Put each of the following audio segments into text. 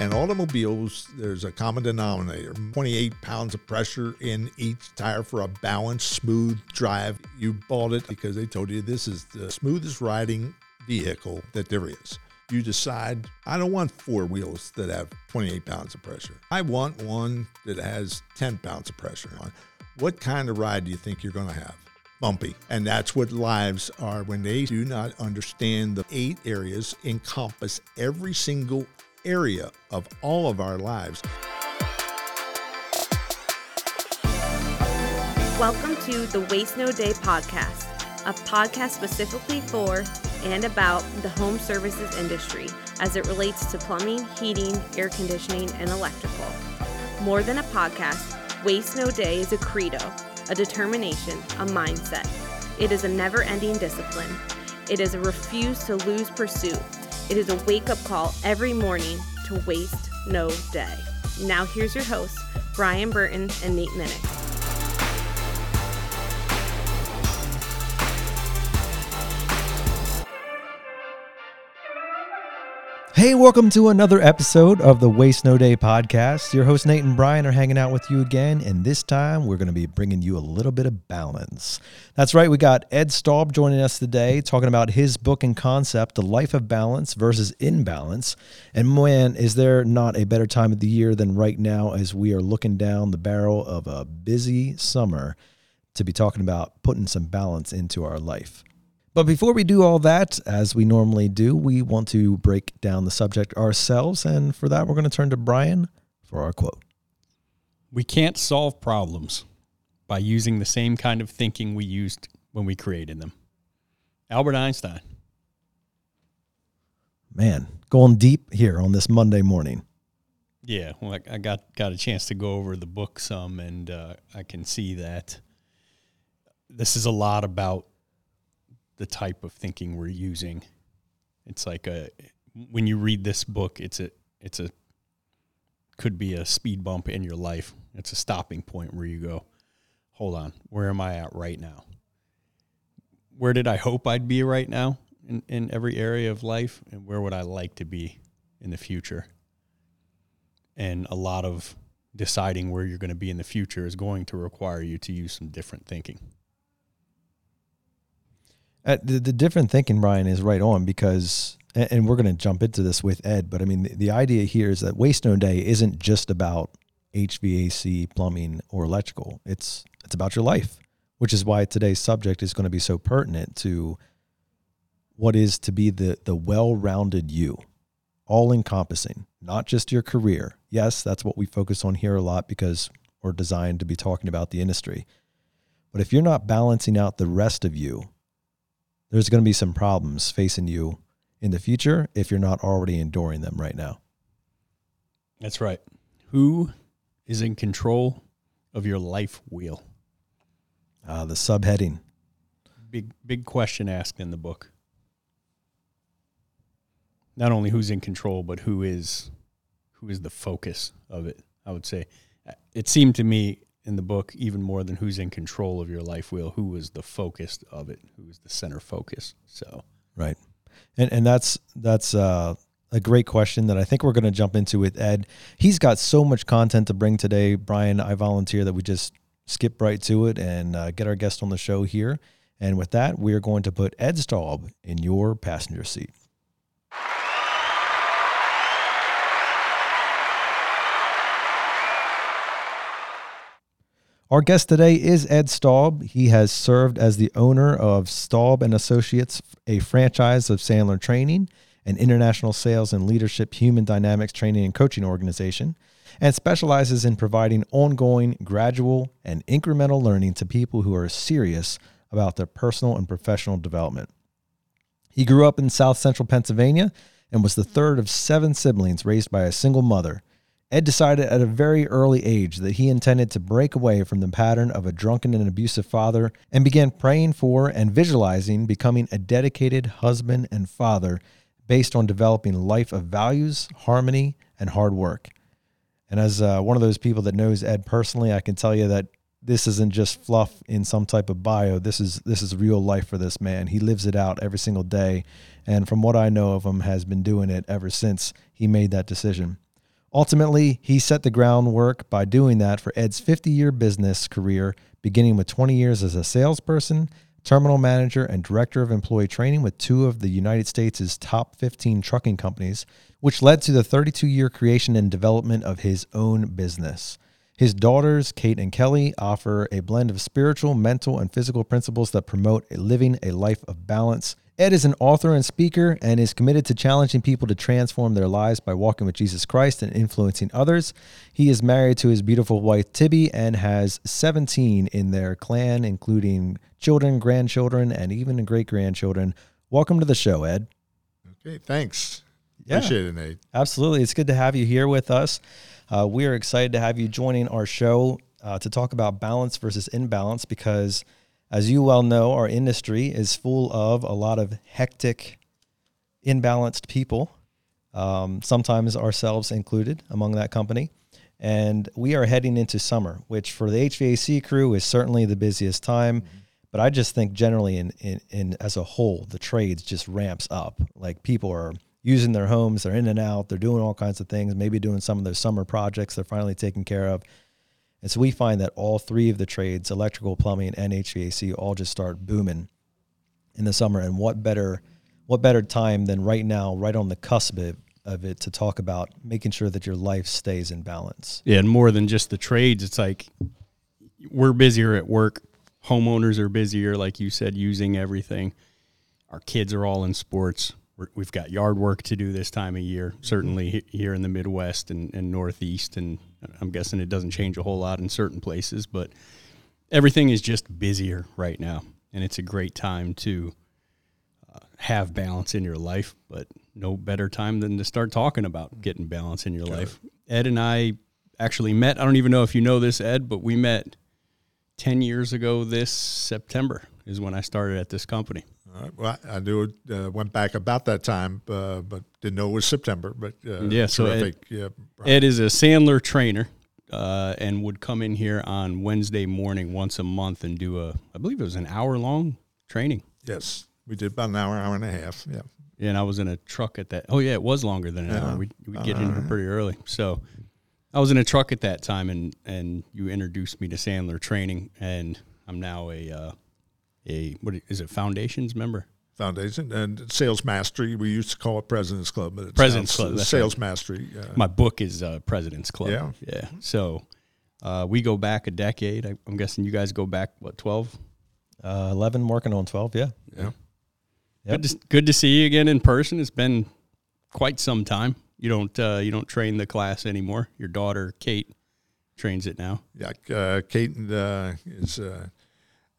And automobiles, there's a common denominator 28 pounds of pressure in each tire for a balanced, smooth drive. You bought it because they told you this is the smoothest riding vehicle that there is. You decide, I don't want four wheels that have 28 pounds of pressure. I want one that has 10 pounds of pressure on. What kind of ride do you think you're going to have? bumpy. And that's what lives are when they do not understand the eight areas encompass every single area of all of our lives. Welcome to the Waste No Day podcast, a podcast specifically for and about the home services industry as it relates to plumbing, heating, air conditioning, and electrical. More than a podcast, Waste No Day is a credo, a determination, a mindset. It is a never ending discipline. It is a refuse to lose pursuit it is a wake up call every morning to waste no day. Now, here's your hosts, Brian Burton and Nate Minnick. Hey, welcome to another episode of the Waste No Day podcast. Your host Nate and Brian are hanging out with you again, and this time we're going to be bringing you a little bit of balance. That's right, we got Ed Staub joining us today, talking about his book and concept, The Life of Balance versus Imbalance. And man, is there not a better time of the year than right now as we are looking down the barrel of a busy summer to be talking about putting some balance into our life. But before we do all that, as we normally do, we want to break down the subject ourselves. And for that, we're going to turn to Brian for our quote. We can't solve problems by using the same kind of thinking we used when we created them. Albert Einstein. Man, going deep here on this Monday morning. Yeah, well, I got got a chance to go over the book some, and uh, I can see that this is a lot about the type of thinking we're using. It's like a when you read this book, it's a it's a could be a speed bump in your life. It's a stopping point where you go, hold on, where am I at right now? Where did I hope I'd be right now in, in every area of life? And where would I like to be in the future? And a lot of deciding where you're going to be in the future is going to require you to use some different thinking. Uh, the, the different thinking, Brian, is right on because, and, and we're going to jump into this with Ed, but I mean, the, the idea here is that Waste No Day isn't just about HVAC, plumbing, or electrical. It's it's about your life, which is why today's subject is going to be so pertinent to what is to be the the well-rounded you, all encompassing, not just your career. Yes, that's what we focus on here a lot because we're designed to be talking about the industry. But if you're not balancing out the rest of you, there's going to be some problems facing you in the future if you're not already enduring them right now. That's right. Who is in control of your life wheel? Uh, the subheading. Big big question asked in the book. Not only who's in control, but who is who is the focus of it. I would say it seemed to me in the book even more than who's in control of your life wheel, who was the focus of it, who was the center focus. So right, and and that's that's uh, a great question that I think we're going to jump into with Ed. He's got so much content to bring today, Brian. I volunteer that we just skip right to it and uh, get our guest on the show here. And with that, we are going to put Ed Staub in your passenger seat. Our guest today is Ed Staub. He has served as the owner of Staub and Associates, a franchise of Sandler Training, an international sales and leadership human dynamics training and coaching organization, and specializes in providing ongoing, gradual, and incremental learning to people who are serious about their personal and professional development. He grew up in South Central Pennsylvania and was the third of seven siblings raised by a single mother. Ed decided at a very early age that he intended to break away from the pattern of a drunken and abusive father and began praying for and visualizing becoming a dedicated husband and father based on developing a life of values, harmony, and hard work. And as uh, one of those people that knows Ed personally, I can tell you that this isn't just fluff in some type of bio. This is this is real life for this man. He lives it out every single day, and from what I know of him, has been doing it ever since he made that decision. Ultimately, he set the groundwork by doing that for Ed's 50 year business career, beginning with 20 years as a salesperson, terminal manager, and director of employee training with two of the United States' top 15 trucking companies, which led to the 32 year creation and development of his own business. His daughters, Kate and Kelly, offer a blend of spiritual, mental, and physical principles that promote a living a life of balance. Ed is an author and speaker and is committed to challenging people to transform their lives by walking with Jesus Christ and influencing others. He is married to his beautiful wife, Tibby, and has 17 in their clan, including children, grandchildren, and even great grandchildren. Welcome to the show, Ed. Okay, thanks. Yeah. Appreciate it, Nate. Absolutely. It's good to have you here with us. Uh, we are excited to have you joining our show uh, to talk about balance versus imbalance because, as you well know, our industry is full of a lot of hectic, imbalanced people, um, sometimes ourselves included among that company. And we are heading into summer, which for the HVAC crew is certainly the busiest time. But I just think generally, in, in, in as a whole, the trades just ramps up. Like people are using their homes, they're in and out, they're doing all kinds of things, maybe doing some of their summer projects they're finally taken care of. And so we find that all three of the trades, electrical, plumbing, and HVAC, all just start booming in the summer. And what better what better time than right now, right on the cusp of, of it, to talk about making sure that your life stays in balance. Yeah, and more than just the trades, it's like we're busier at work. Homeowners are busier, like you said, using everything. Our kids are all in sports. We're, we've got yard work to do this time of year, certainly he- here in the Midwest and, and Northeast. And I'm guessing it doesn't change a whole lot in certain places, but everything is just busier right now. And it's a great time to uh, have balance in your life, but no better time than to start talking about getting balance in your life. Ed and I actually met. I don't even know if you know this, Ed, but we met 10 years ago this September is when I started at this company. Right. Well, I knew it uh, went back about that time, uh, but didn't know it was September. But uh, Yeah, so Ed- yeah, right. Ed is a Sandler trainer uh, and would come in here on Wednesday morning once a month and do a, I believe it was an hour long training. yes, we did about an hour, hour and a half. Yeah. And I was in a truck at that. Oh yeah, it was longer than an Yeah. hour. We we get in here pretty early. So I was in a truck at that time, and and you introduced me to Sandler training, and I'm now a uh, a what is it? Foundations member. Foundation and Sales Mastery. We used to call it President's Club, but it's President's now Club, that's Sales Mastery. Uh, My book is uh, President's Club. Yeah. yeah. So uh, we go back a decade. I, I'm guessing you guys go back what 12? Uh, 11 working on 12, yeah. yeah. Yep. Good, to, good to see you again in person. It's been quite some time. You don't uh, you don't train the class anymore. Your daughter Kate trains it now. Yeah, uh, Kate uh, is uh,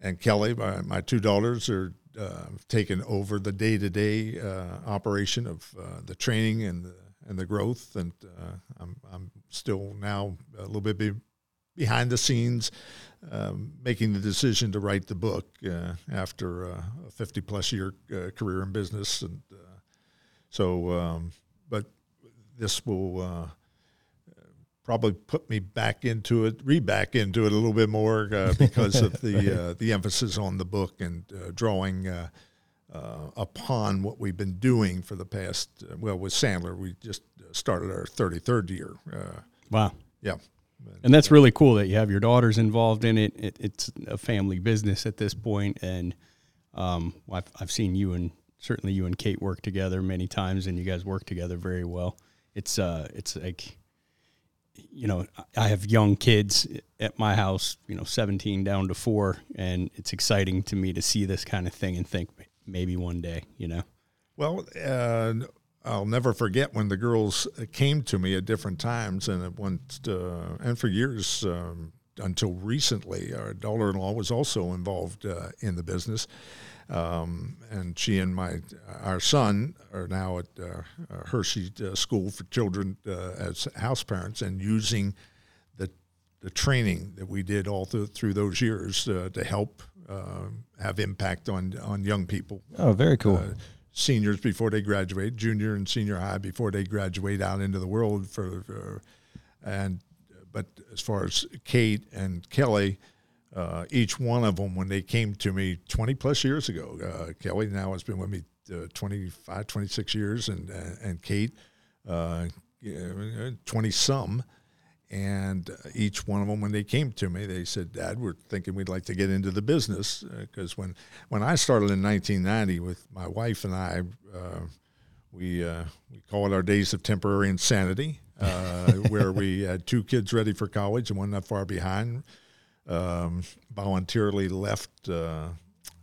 and Kelly, my, my two daughters, are uh, taking over the day to day operation of uh, the training and the and the growth. And uh, I'm I'm still now a little bit be, behind the scenes, um, making the decision to write the book uh, after a 50 plus year career in business. And so, um, but this will. Probably put me back into it, read back into it a little bit more uh, because of the uh, the emphasis on the book and uh, drawing uh, uh, upon what we've been doing for the past. Uh, well, with Sandler, we just started our thirty third year. Uh, Wow. yeah, And that's really cool that you have your daughters involved in it. it it's a family business at this point, and um, I've, I've seen you and certainly you and Kate work together many times, and you guys work together very well. It's uh, it's like, you know, I have young kids at my house, you know, seventeen down to four, and it's exciting to me to see this kind of thing and think maybe one day, you know. Well, uh, I'll never forget when the girls came to me at different times, and it went uh, and for years um, until recently. Our daughter-in-law was also involved uh, in the business, um, and she and my our son are now at uh, Hershey uh, School for Children uh, as house parents, and using the the training that we did all through, through those years uh, to help uh, have impact on on young people Oh, very cool. uh, seniors before they graduate, junior and senior high before they graduate out into the world for, for and but as far as Kate and Kelly, uh, each one of them when they came to me 20 plus years ago, uh, Kelly now has been with me uh, 25, 26 years, and uh, and Kate uh, 20 some. And each one of them, when they came to me, they said, Dad, we're thinking we'd like to get into the business. Because when, when I started in 1990 with my wife and I, uh, we, uh, we call it our days of temporary insanity, uh, where we had two kids ready for college and one not far behind. Um, voluntarily left uh,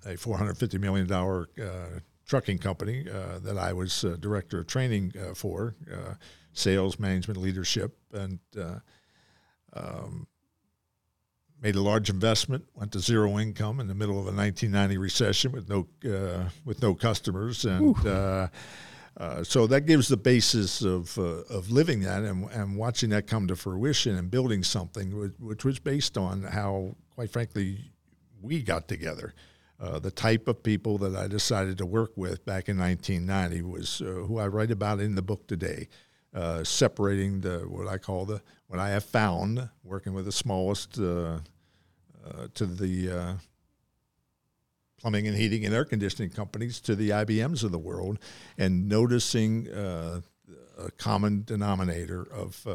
a $450 million uh, trucking company uh, that I was uh, director of training uh, for, uh, sales, management, leadership, and uh, um, made a large investment. Went to zero income in the middle of a 1990 recession with no uh, with no customers, and so that gives the basis of of living that and, and watching that come to fruition and building something, which, which was based on how, quite frankly, we got together. Uh, the type of people that I decided to work with back in 1990 was uh, who I write about in the book today, uh, separating the what I call the what I have found working with the smallest uh, uh, to the plumbing and heating and air conditioning companies to the IBMs of the world, and noticing a common denominator of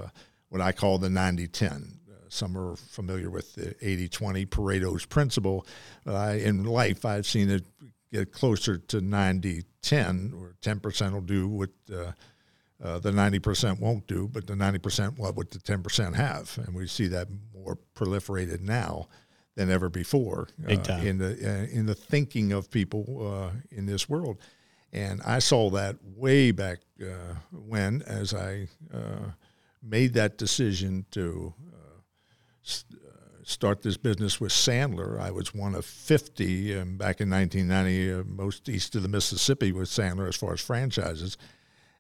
what I call the 90 10 some are familiar with the 80 20 Pareto's principle. Uh, in life, I've seen it get closer to 90 10, where 10% will do what uh, uh, the 90% won't do, but the 90% what would the 10% have. And we see that more proliferated now than ever before uh, in the uh, in the thinking of people uh, in this world. And I saw that way back when, as I made that decision to start this business with Sandler. I was one of 50 um, back in 1990, uh, most east of the Mississippi with Sandler as far as franchises.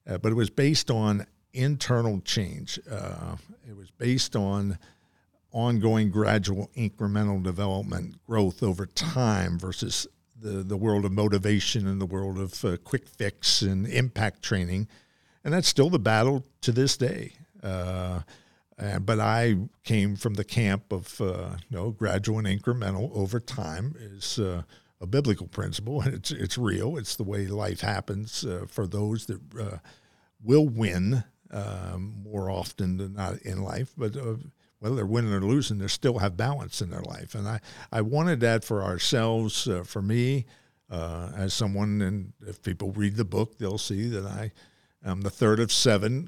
Uh, but it was based on internal change. Uh, it was based on ongoing, gradual, incremental development, growth over time versus the, the world of motivation and the world of uh, quick fix and impact training. And that's still the battle to this day. Uh, uh, but I came from the camp of uh, you know gradual and incremental over time is uh, a biblical principle, and it's it's real. It's the way life happens uh, for those that uh, will win um, more often than not in life. But uh, whether they're winning or losing, they still have balance in their life, and I I wanted that for ourselves, for me, as someone. And if people read the book, they'll see that I. am the third of seven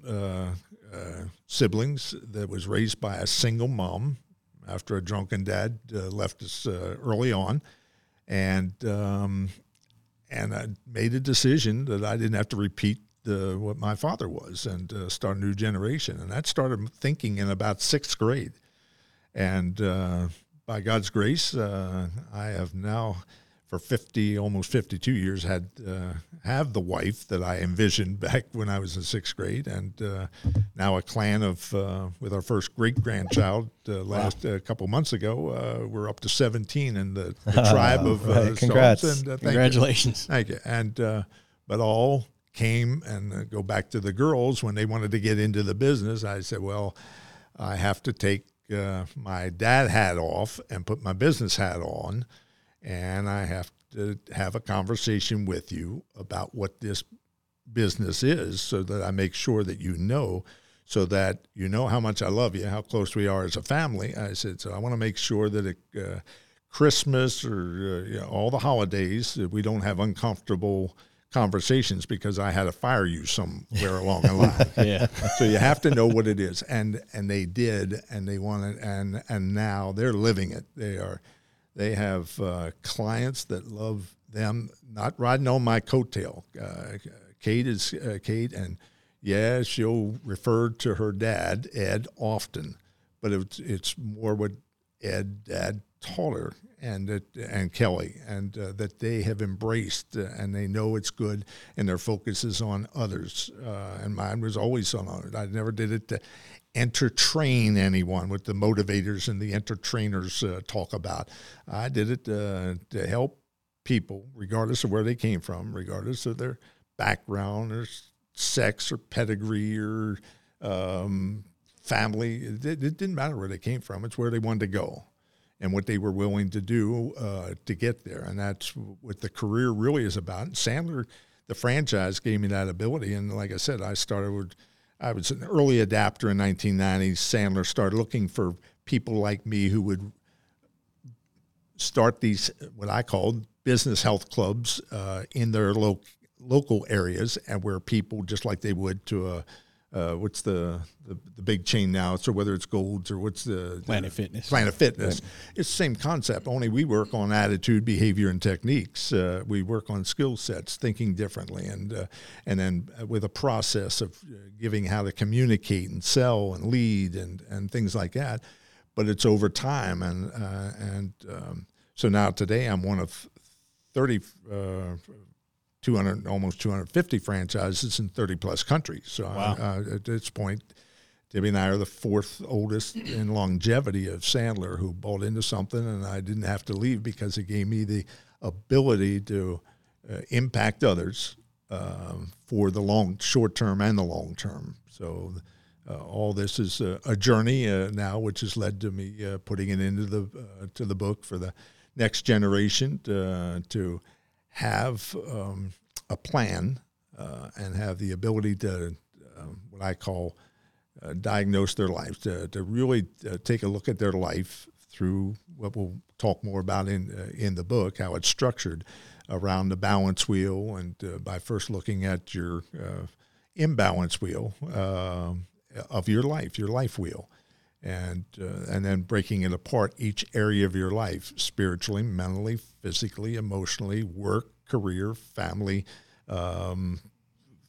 uh, siblings that was raised by a single mom after a drunken dad uh, left us uh, early on, and um, and I made a decision that I didn't have to repeat the, what my father was and uh, start a new generation, and that started thinking in about sixth grade, and uh, by God's grace, I have now for 50, almost 52 years, had uh, have the wife that I envisioned back when I was in sixth grade, and uh, now a clan of uh, with our first great grandchild uh, last a couple months ago. Uh, we're up to 17 in the, the tribe of uh, right. congrats, and, thank congratulations, you. thank you, and but all came and go back to the girls when they wanted to get into the business. I said, well, I have to take my dad hat off and put my business hat on and I have to have a conversation with you about what this business is so that I make sure that you know so that you know how much I love you, how close we are as a family. I said, so I want to make sure that it, uh, Christmas or uh, you know, all the holidays, we don't have uncomfortable conversations because I had to fire you somewhere along the line. yeah. So you have to know what it is, and and they did, and they wanted, and and now they're living it. They are they have uh, clients that love them, not riding on my coattail. Uh, Kate is uh, Kate, and yeah, she'll refer to her dad, Ed, often, but it's, it's more what Ed, Dad her, and that, and Kelly, and uh, that they have embraced, uh, and they know it's good, and their focus is on others. Uh, and mine was always on others. I never did it to entertain anyone with the motivators and the entertainers uh, talk about. I did it uh, to help people, regardless of where they came from, regardless of their background or sex or pedigree or um, family. It, it, didn't matter where they came from. It's where they wanted to go and what they were willing to do uh, to get there. And that's what the career really is about. Sandler, the franchise, gave me that ability. And like I said, I started with – I was an early adapter in 1990. Sandler started looking for people like me who would start these what I called business health clubs uh, in their lo- local areas, and where people just like they would to a uh, what's the, the, the big chain now? So whether it's Golds or what's the Planet the, Fitness. Planet Fitness. It's the same concept. Only we work on attitude, behavior, and techniques. Uh, we work on skill sets, thinking differently, and uh, and then with a process of uh, giving how to communicate and sell and lead and and things like that. But it's over time, and uh, and um, so now today I'm one of thirty. Uh, 200, almost 250 franchises in 30 plus countries. So Wow. uh, at this point, Debbie and I are the fourth oldest in longevity of Sandler who bought into something, and I didn't have to leave because it gave me the ability to uh, impact others um, for the long, short term, and the long term. So. Uh, all this is a, a journey uh, now, which has led to me uh, putting it into the uh, to the book for the next generation to, to have um, a plan uh, and have the ability to um, what I call uh, diagnose their life, to, to really uh, take a look at their life through what we'll talk more about in uh, in the book, how it's structured around the balance wheel, and uh, by first looking at your uh, imbalance wheel um of your life, your life wheel, and uh, and then breaking it apart each area of your life spiritually mentally physically emotionally work career family um,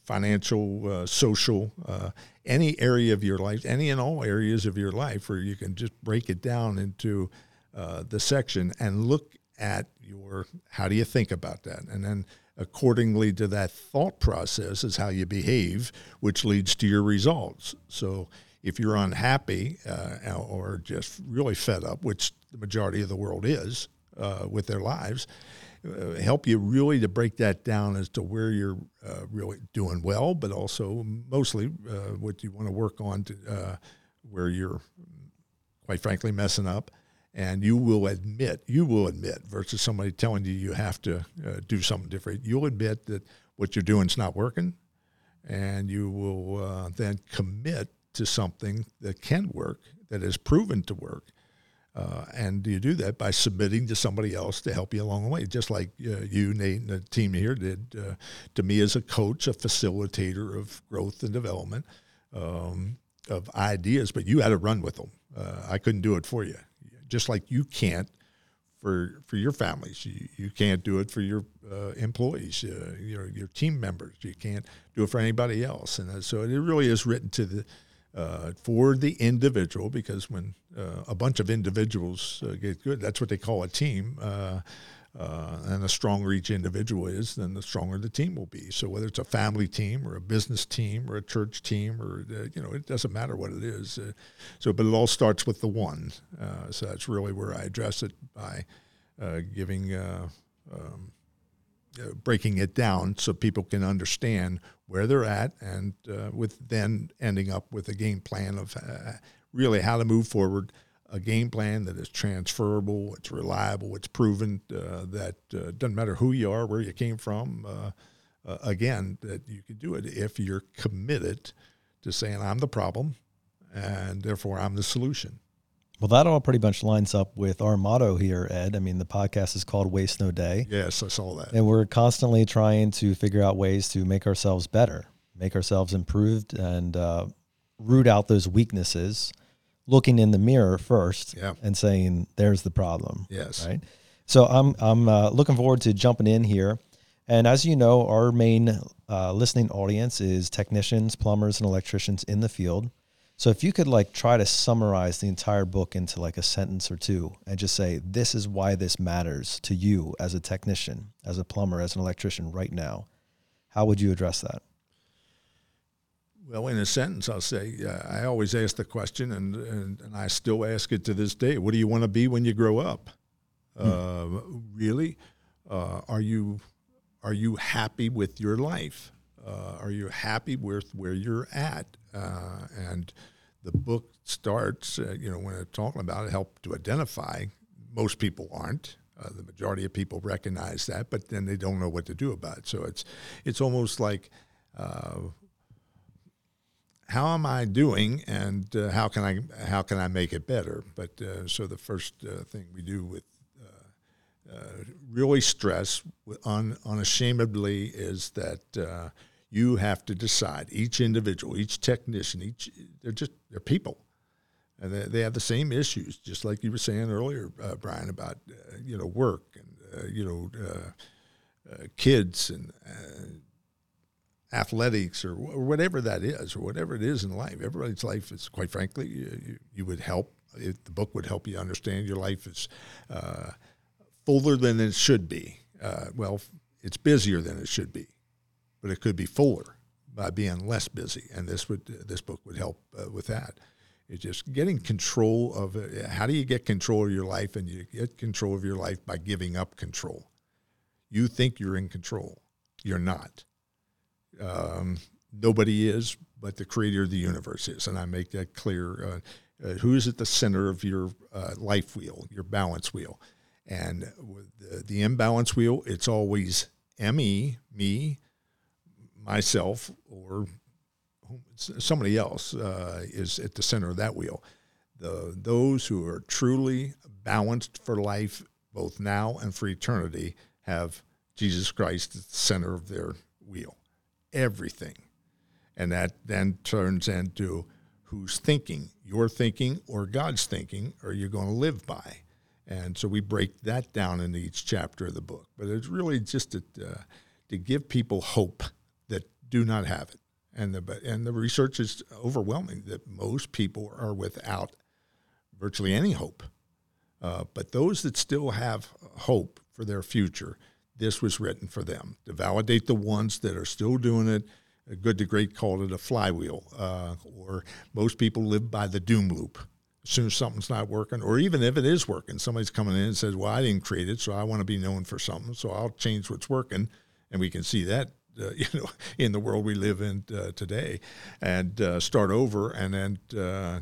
financial uh, social uh, any area of your life any and all areas of your life where you can just break it down into uh, the section and look at your how do you think about that? And then accordingly to that thought process is how you behave which leads to your results. So if you're unhappy uh, or just really fed up, which the majority of the world is uh, with their lives, uh, help you really to break that down as to where you're uh, really doing well, but also mostly uh, what you want to work on to uh, where you're, quite frankly, messing up. And you will admit, you will admit, versus somebody telling you you have to do something different. You'll admit that what you're doing is not working, and you will then commit to something that can work, that is proven to work. Uh, and you do that by submitting to somebody else to help you along the way, just like uh, you, Nate, and the team here did uh, to me as a coach, a facilitator of growth and development um, of ideas. But you had to run with them. Uh, I couldn't do it for you, just like you can't for for your families. You, you can't do it for your uh, employees, uh, your your team members. You can't do it for anybody else. And so it really is written to the uh, for the individual because when uh, a bunch of individuals uh, get good, that's what they call a team. Uh, uh, and the stronger each individual is, then the stronger the team will be. So whether it's a family team or a business team or a church team or uh, you know, it doesn't matter what it is. so, but it all starts with the one. so that's really where I address it by giving. Um, breaking it down so people can understand where they're at, and uh, with then ending up with a game plan of uh, really how to move forward. A game plan that is transferable, it's reliable, it's proven uh, that uh, doesn't matter who you are, where you came from. Uh, again, that you can do it if you're committed to saying I'm the problem, and therefore I'm the solution. Well, that all pretty much lines up with our motto here, Ed. I mean, the podcast is called Waste No Day. Yes, I saw that. And we're constantly trying to figure out ways to make ourselves better, make ourselves improved, and uh, root out those weaknesses, looking in the mirror first Yeah. and saying, there's the problem. Yes. Right. So I'm, I'm uh, looking forward to jumping in here. And as you know, our main uh, listening audience is technicians, plumbers, and electricians in the field. So if you could like try to summarize the entire book into like a sentence or two and just say this is why this matters to you as a technician, as a plumber, as an electrician right now, how would you address that? Well, in a sentence, I'll say uh, I always ask the question, and, and, and I still ask it to this day. What do you want to be when you grow up? Uh, really, uh, are you are you happy with your life? Uh, are you happy with where you're at? Uh, and the book starts, uh, you know, when it's talking about it, help to identify. Most people aren't. Uh, the majority of people recognize that, but then they don't know what to do about it. So it's it's almost like uh, how am I doing, and uh, how can I how can I make it better? But uh, so the first uh, thing we do with uh, really stress un, unashamedly is that you have to decide each individual, each technician, each they're just they're people, and they, they have the same issues, just like you were saying earlier, uh, Brian, about uh, you know work and uh, you know kids and athletics or, whatever that is or whatever it is in life. Everybody's life is, quite frankly, you, you would help. If the book would help you understand your life is uh, fuller than it should be. Uh, well, it's busier than it should be, but it could be fuller by being less busy. And this would this book would help uh, with that. It's just getting control of it. How do you get control of your life? And you get control of your life by giving up control. You think you're in control. You're not um, nobody is, but the creator of the universe is. And I make that clear. Uh, uh, who is at the center of your uh, life wheel, your balance wheel? And the, the imbalance wheel, it's always me, me, myself, or somebody else uh, is at the center of that wheel. The, those who are truly balanced for life, both now and for eternity, have Jesus Christ at the center of their wheel everything. And that then turns into who's thinking, your thinking or God's thinking, are you going to live by? And so we break that down in each chapter of the book. But it's really just to, uh, to give people hope do not have it. And the, and the research is overwhelming that most people are without virtually any hope. Uh, but those that still have hope for their future, this was written for them to validate the ones that are still doing it. Good to Great called it a flywheel, uh, or most people live by the doom loop. As soon as something's not working, or even if it is working, somebody's coming in and says, "Well, I didn't create it, so I want to be known for something, so I'll change what's working," and we can see that uh, you know, in the world we live in uh, today, and uh, start over, and then uh,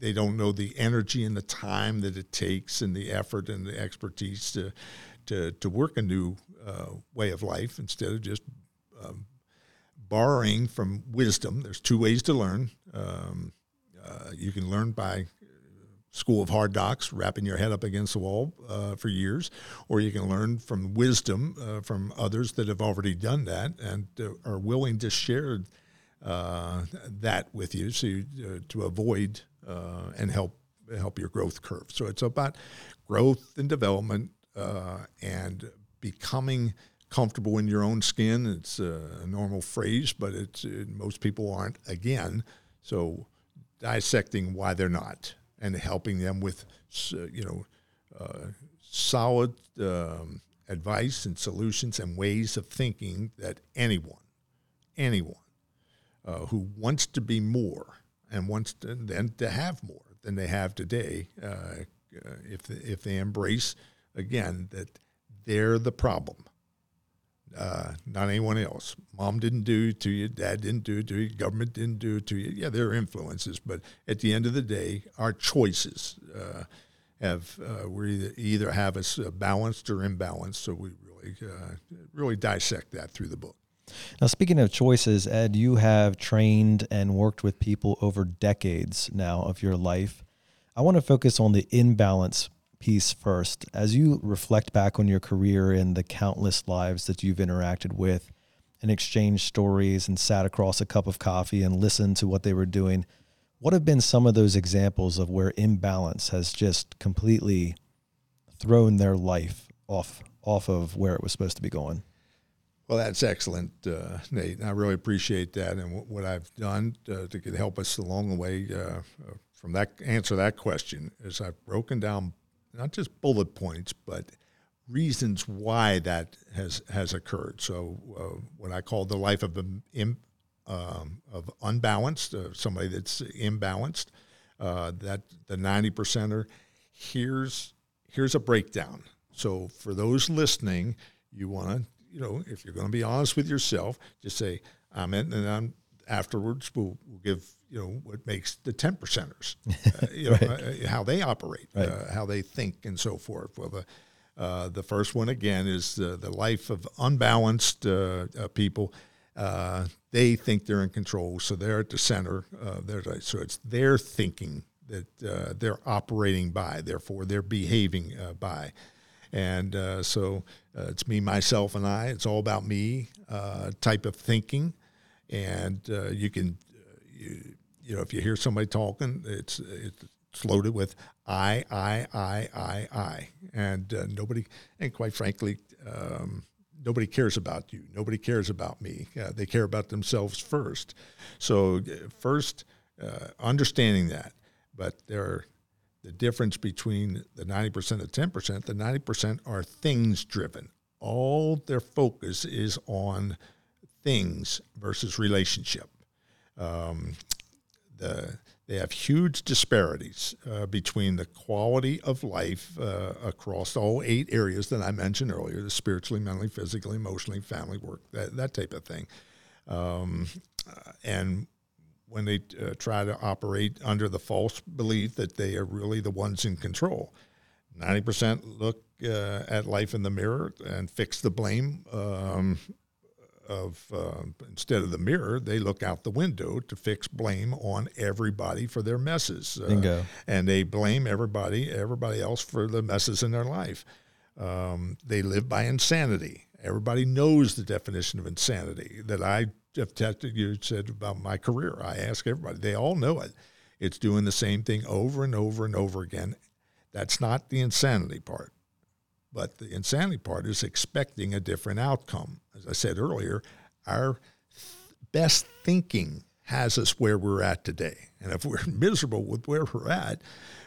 they don't know the energy and the time that it takes, and the effort and the expertise to to, to work a new uh, way of life instead of just um, borrowing from wisdom. There's two ways to learn. Um, you can learn by school of hard knocks, wrapping your head up against the wall uh, for years, or you can learn from wisdom uh, from others that have already done that and uh, are willing to share uh, that with you, so you, to avoid and help help your growth curve. So it's about growth and development uh, and becoming comfortable in your own skin. It's a normal phrase, but it's it, most people aren't. Again, so dissecting why they're not and helping them with you know uh, solid um, advice and solutions and ways of thinking that anyone, anyone uh, who wants to be more and wants to then to have more than they have today, uh, if if they embrace again, that they're the problem, uh, not anyone else. Mom didn't do it to you, dad didn't do it to you, government didn't do it to you. Yeah, there are influences, but at the end of the day, our choices uh, have uh, we either, either have us uh, balanced or imbalanced. So we really uh, really dissect that through the book. Now, speaking of choices, Ed, you have trained and worked with people over decades now of your life. I want to focus on the imbalance piece first. As you reflect back on your career and the countless lives that you've interacted with and exchanged stories and sat across a cup of coffee and listened to what they were doing, what have been some of those examples of where imbalance has just completely thrown their life off off of where it was supposed to be going? Well, that's excellent, uh, Nate. I really appreciate that, and w- what I've done uh, to help us along the way uh, from that answer that question is I've broken down not just bullet points, but reasons why that has has occurred. So, uh, what I call the life of Im, um, of unbalanced, uh, somebody that's imbalanced, uh, that the ninety percenter. Here's here's a breakdown. So, for those listening, you want to, you know, if you're going to be honest with yourself, just say, "I'm in," and I'm afterwards. We'll, we'll give you know what makes the ten percenters, uh, you know right. uh, how they operate, right. uh, how they think, and so forth. Well, the uh, the first one again is the the life of unbalanced uh, uh, people. uh, they think they're in control, so they're at the center. Uh, so it's their thinking that uh, they're operating by, therefore they're behaving uh, by. And uh, so uh, it's me, myself, and I. It's all about me type of thinking. And you can, you, you know, if you hear somebody talking, it's, it's loaded with I, I, I, I, I. And nobody, and quite frankly, um, nobody cares about you. Nobody cares about me. Uh, they care about themselves first. So uh, first, uh, understanding that, but there are the difference between the 90% and 10%, the 90% are things driven. All their focus is on things versus relationship. Um, the they have huge disparities uh, between the quality of life uh, across all eight areas that I mentioned earlier the spiritually, mentally, physically, emotionally, family work, that, that type of thing. Um, uh, and when they uh, try to operate under the false belief that they are really the ones in control, 90% look uh, at life in the mirror and fix the blame. Um, of uh, instead of the mirror, they look out the window to fix blame on everybody for their messes. Uh. And they blame everybody, everybody else for the messes in their life. Um, they live by insanity. Everybody knows the definition of insanity that I have tested. You said about my career. I ask everybody. They all know it. It's doing the same thing over and over and over again. That's not the insanity part. But the insanity part is expecting a different outcome. As I said earlier, our best thinking has us where we're at today. And if we're miserable with where we're at,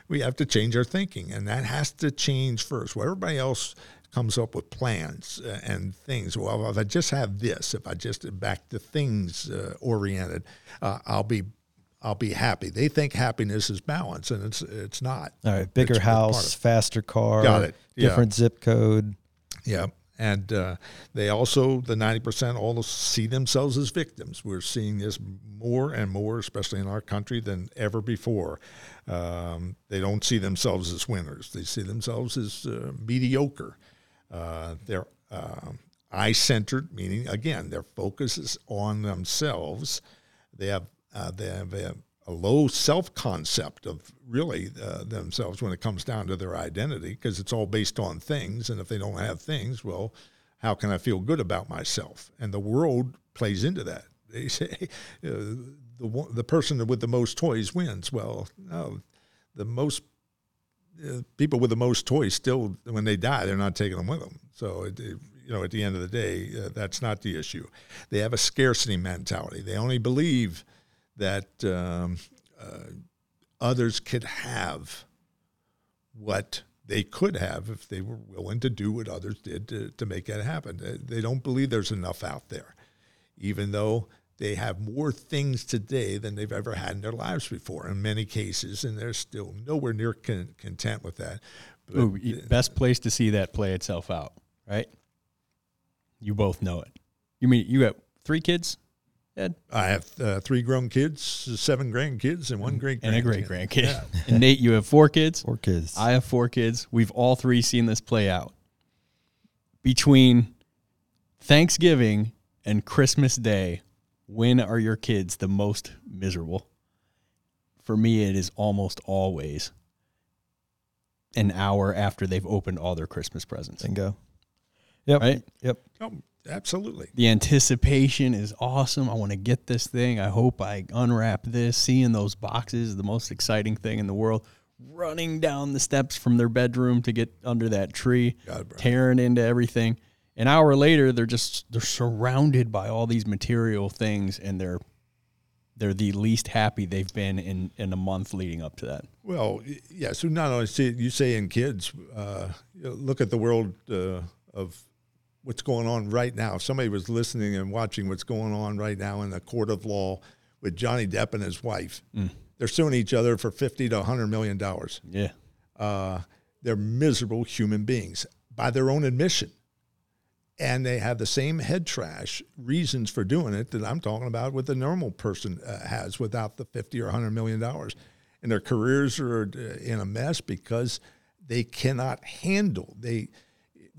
we have to change our thinking. And that has to change first. Well, everybody else comes up with plans uh, and things. Well, if I just have this, if I just back to things uh, oriented, uh, I'll be I'll be happy. They think happiness is balance, and it's it's not. All right, bigger it's house, faster car, got it. Different yeah. zip code. Yeah, and uh, they also the ninety percent all see themselves as victims. We're seeing this more and more, especially in our country, than ever before. Um, they don't see themselves as winners. They see themselves as uh, mediocre. Uh, they're um, I centered, meaning again, their focus is on themselves. They have uh, they have a low self concept of really uh, themselves when it comes down to their identity because it's all based on things. And if they don't have things, well, how can I feel good about myself? And the world plays into that. They say uh, the the person with the most toys wins. Well, no, the most uh, people with the most toys still, when they die, they're not taking them with them. So it, it, you know, at the end of the day, uh, that's not the issue. They have a scarcity mentality. They only believe that um, uh, others could have what they could have if they were willing to do what others did to, to make that happen. They don't believe there's enough out there, even though they have more things today than they've ever had in their lives before in many cases, and they're still nowhere near con- content with that. But, Ooh, best place to see that play itself out, right? You both know it. You mean you got three kids? Ed? I have uh, three grown kids, seven grandkids, and one great and a great grandkid. Yeah. and Nate, you have four kids. Four kids. I have four kids. We've all three seen this play out. Between Thanksgiving and Christmas Day, when are your kids the most miserable? For me, it is almost always an hour after they've opened all their Christmas presents. Bingo. Yep. Right? Yep. Oh, Absolutely. The anticipation is awesome. I want to get this thing. I hope I unwrap this. Seeing those boxes is the most exciting thing in the world. Running down the steps from their bedroom to get under that tree, God, tearing into everything. An hour later, they're just they're surrounded by all these material things, and they're they're the least happy they've been in in a month leading up to that. Well, yeah. So not only see you say in kids, uh, look at the world uh, of what's going on right now. If somebody was listening and watching what's going on right now in the court of law with Johnny Depp and his wife. Mm. They're suing each other for 50 to 100 million dollars. Yeah. Uh, they're miserable human beings by their own admission. And they have the same head trash reasons for doing it that I'm talking about what the normal person uh, has without the 50 or 100 million dollars. And their careers are uh, in a mess because they cannot handle they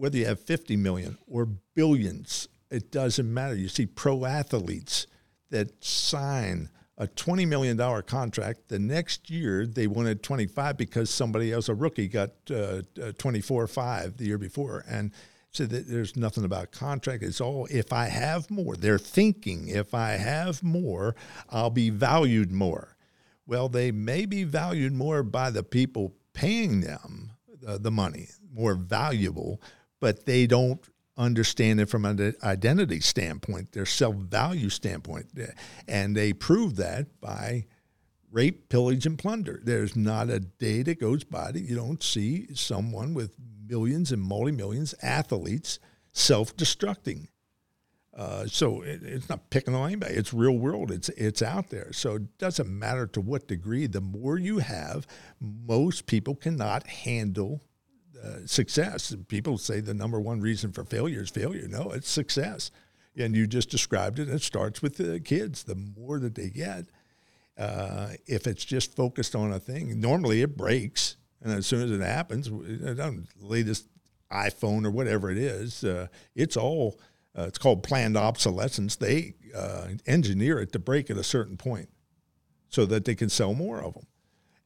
whether you have 50 million or billions, it doesn't matter. You see pro athletes that sign a $20 million contract. The next year, they wanted 25 because somebody else, a rookie, got uh, uh 24 5 the year before. And so there's nothing about contract. It's all if I have more. They're thinking if I have more, I'll be valued more. Well, they may be valued more by the people paying them the money, more valuable, but they don't understand it from an identity standpoint, their self value standpoint. And they prove that by rape, pillage, and plunder. There's not a day that goes by that you don't see someone with millions and multi millions, athletes, self destructing. Uh, so it, it's not picking on anybody. It's real world. It's it's out there. So it doesn't matter to what degree. The more you have, most people cannot handle success. People say the number one reason for failure is failure. No, it's success. And you just described it. It starts with the kids. The more that they get, uh, if it's just focused on a thing, normally it breaks. And as soon as it happens, the latest iPhone or whatever it is, uh, it's all, uh, it's called planned obsolescence. They uh, engineer it to break at a certain point so that they can sell more of them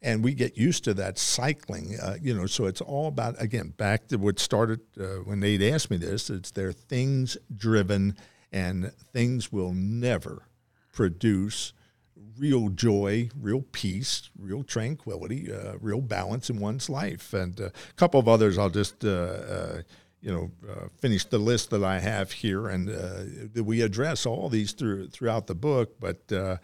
and we get used to that cycling. Uh, you know, so it's all about again back to what started uh, when Nate asked me this. It's they're things driven, and things will never produce real joy, real peace, real tranquility, uh, real balance in one's life. And uh, a couple of others, I'll just. Uh, uh, you know, finish the list that I have here, and we address all these through throughout the book. But uh,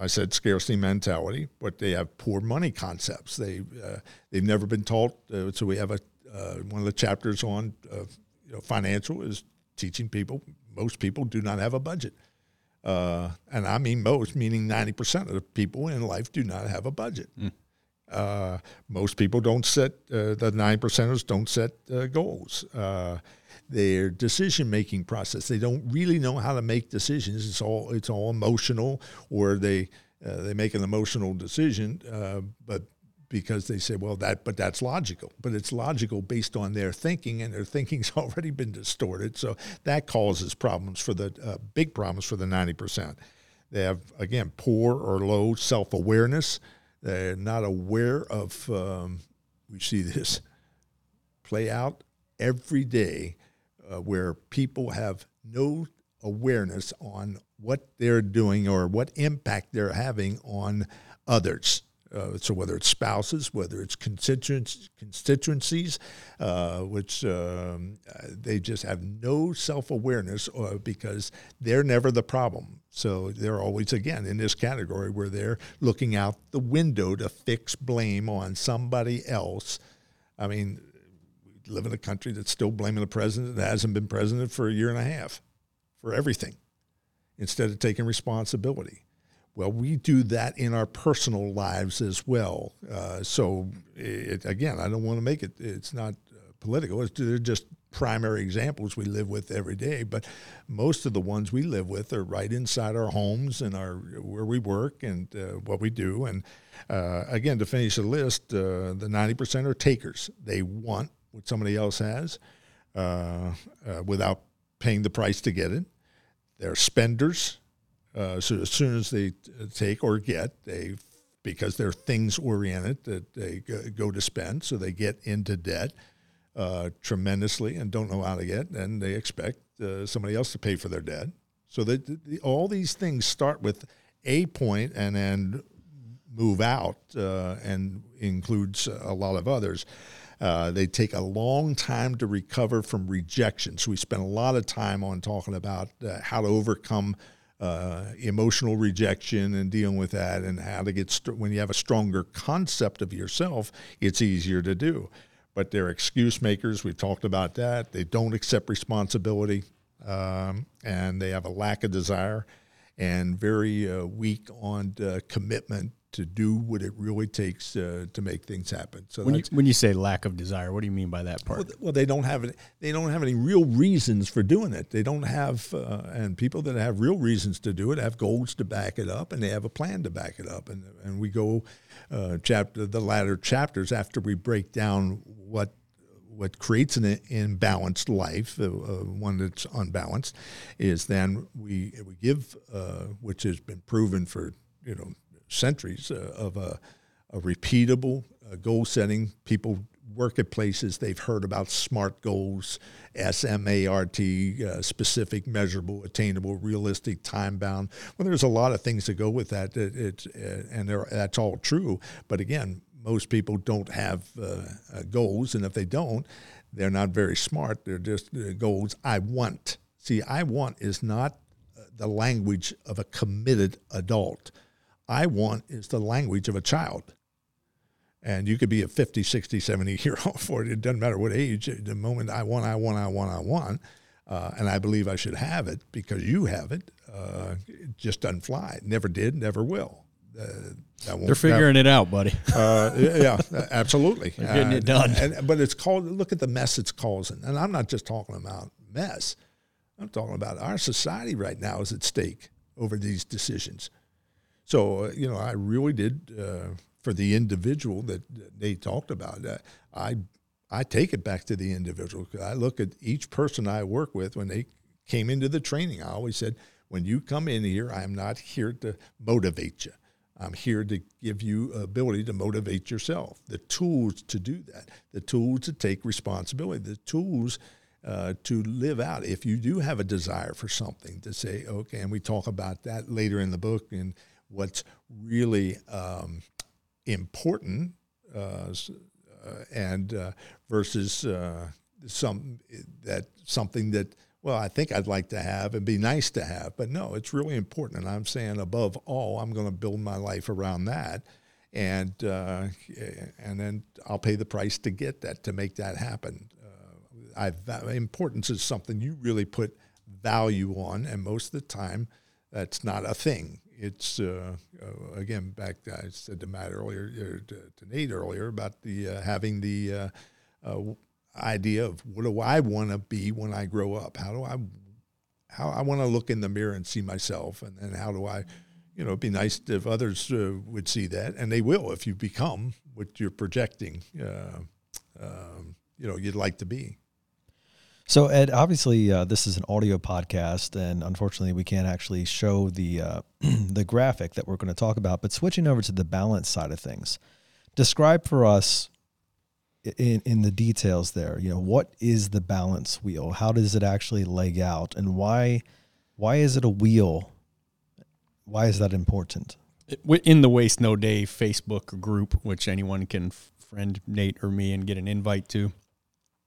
I said scarcity mentality, but they have poor money concepts. They uh, they've never been taught. Uh, so we have a uh, one of the chapters on you know, financial is teaching people. Most people do not have a budget, uh, and I mean most, meaning ninety percent of the people in life do not have a budget. Mm. most people don't set the nine percenters don't set goals their decision making process. They don't really know how to make decisions. It's all it's all emotional, or they uh, they make an emotional decision, uh, but because they say, well, that but that's logical. But it's logical based on their thinking, and their thinking's already been distorted. So that causes problems for the uh, big problems for the ninety percent. They have again poor or low self awareness. They're not aware of. Um, we see this play out every day uh, where people have no awareness on what they're doing or what impact they're having on others. Uh, so whether it's spouses, whether it's constituents, constituencies, uh, which um, they just have no self-awareness uh, because they're never the problem. So they're always again in this category where they're looking out the window to fix blame on somebody else. I mean, live in a country that's still blaming the president that hasn't been president for a year and a half for everything instead of taking responsibility. Well, we do that in our personal lives as well. Uh, so, it, again, I don't want to make it, it's not uh, political. It's, they're just primary examples we live with every day. But most of the ones we live with are right inside our homes and our where we work and uh, what we do. And uh, again, to finish the list, uh, the 90% are takers. They want what somebody else has uh, uh, without paying the price to get it. They're spenders. Uh, so as soon as they take or get, they because they're things oriented that they go to spend, so they get into debt uh, tremendously and don't know how to get, and they expect uh, somebody else to pay for their debt. So that the, all these things start with a point and then move out uh, and includes a lot of others. Uh, they take a long time to recover from rejection. So we spent a lot of time on talking about uh, how to overcome uh, emotional rejection and dealing with that, and how to get st- when you have a stronger concept of yourself, it's easier to do. But they're excuse makers. We've talked about that. They don't accept responsibility, um, and they have a lack of desire and very uh, weak on uh, commitment to do what it really takes uh, to make things happen. So when you, when you say lack of desire, what do you mean by that part? Well, well they don't have any, they don't have any real reasons for doing it. They don't have uh, and people that have real reasons to do it have goals to back it up and they have a plan to back it up. And and we go uh, chapter the latter chapters after we break down what what creates an imbalanced life, uh, uh, one that's unbalanced, is then we we give, uh, which has been proven for you know centuries uh, of a, a repeatable uh, goal setting. People work at places they've heard about SMART goals, S M A R T, uh, specific, measurable, attainable, realistic, time bound. Well, there's a lot of things that go with that. It, it, and that's all true. But again, most people don't have uh, uh, goals, and if they don't, they're not very smart. They're just uh, goals. I want. See, I want is not uh, the language of a committed adult. I want is the language of a child. And you could be a 50, 60, 70 year old for it. It doesn't matter what age. The moment I want, I want, I want, I want. Uh, and I believe I should have it because you have it. Uh, it just doesn't fly. It never did, never will. Uh, They're figuring it out, buddy. Uh, yeah, absolutely. They're getting it done. And, but it's called. Look at the mess it's causing. And I'm not just talking about mess. I'm talking about our society right now is at stake over these decisions. So uh, you know, I really did uh, for the individual that they talked about. Uh, I I take it back to the individual. I look at each person I work with when they came into the training. I always said, when you come in here, I'm not here to motivate you. I'm here to give you ability to motivate yourself, the tools to do that, the tools to take responsibility, the tools uh, to live out. If you do have a desire for something, to say, okay, and we talk about that later in the book and what's really um, important uh, uh, and uh, versus uh, some that something that well, I think I'd like to have and be nice to have. But no, it's really important. And I'm saying above all, I'm going to build my life around that. And, uh, and then I'll pay the price to get that, to make that happen. I, importance is something you really put value on. And most of the time, that's not a thing. It's, uh, uh again, back, I said to Matt earlier, to, to Nate earlier about the uh, having the uh, idea of what do I want to be when I grow up? How do I how I want to look in the mirror and see myself, and then how do I, you know, it'd be nice if others uh, would see that, and they will if you become what you're projecting, uh, um, you know, you'd like to be. So Ed, obviously uh, this is an audio podcast, and unfortunately we can't actually show the uh, the graphic that we're going to talk about. But switching over to the balance side of things, describe for us in in the details there. You know what is the balance wheel? How does it actually leg out? And why why is it a wheel? Why is that important? In the waste no day facebook group which anyone can friend nate or me and get an invite to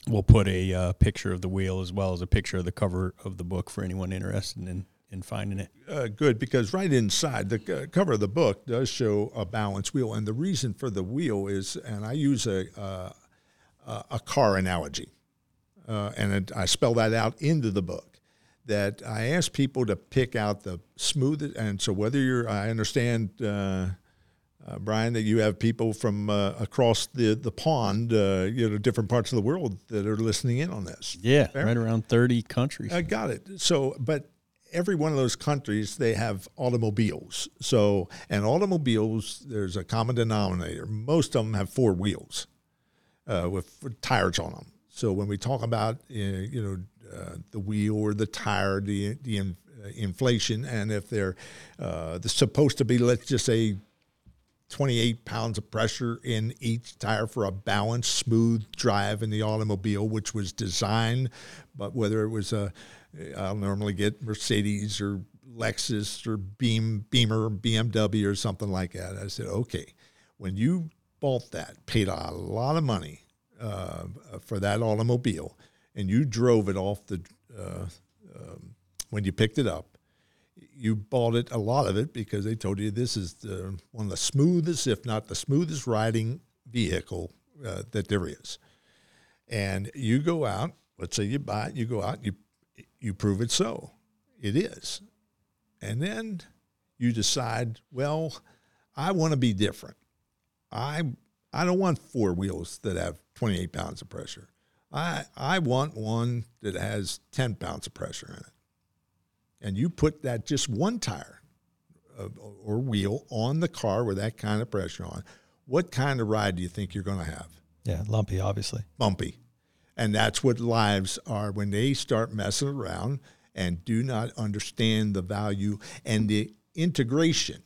we'll put a uh, picture of the wheel as well as a picture of the cover of the book for anyone interested in in finding it. Uh, good, because right inside the uh, cover of the book does show a balance wheel, and the reason for the wheel is, and I use a uh, uh, a car analogy. Uh, and it, I spell that out into the book. That I ask people to pick out the smoothest, and so whether you're, I understand, uh, Brian, that you have people from uh, across the the pond, uh, you know, different parts of the world that are listening in on this. Yeah, Fair? right around thirty countries. I got it. So, but every one of those countries they have automobiles. So, and automobiles, there's a common denominator. Most of them have four wheels uh, with tires on them. So when we talk about uh, you know uh, the wheel or the tire, the the in, uh, inflation, and if they're uh, they're supposed to be, let's just say. 28 pounds of pressure in each tire for a balanced, smooth drive in the automobile, which was designed, but whether it was a, I'll normally get Mercedes or Lexus or Beam, Beamer, BMW or something like that. I said, okay, when you bought that, paid a lot of money uh, for that automobile, and you drove it off the uh, um, when you picked it up, you bought it a lot of it because they told you this is the, one of the smoothest, if not the smoothest, riding vehicle uh, that there is. And you go out. Let's say you buy it. You go out. You you prove it so. It is, and then you decide. Well, I want to be different. I I don't want four wheels that have 28 pounds of pressure. I I want one that has 10 pounds of pressure in it. And you put that just one tire uh, or wheel on the car with that kind of pressure on. What kind of ride do you think you're going to have? Yeah, lumpy, obviously. Bumpy. And that's what lives are when they start messing around and do not understand the value and the integration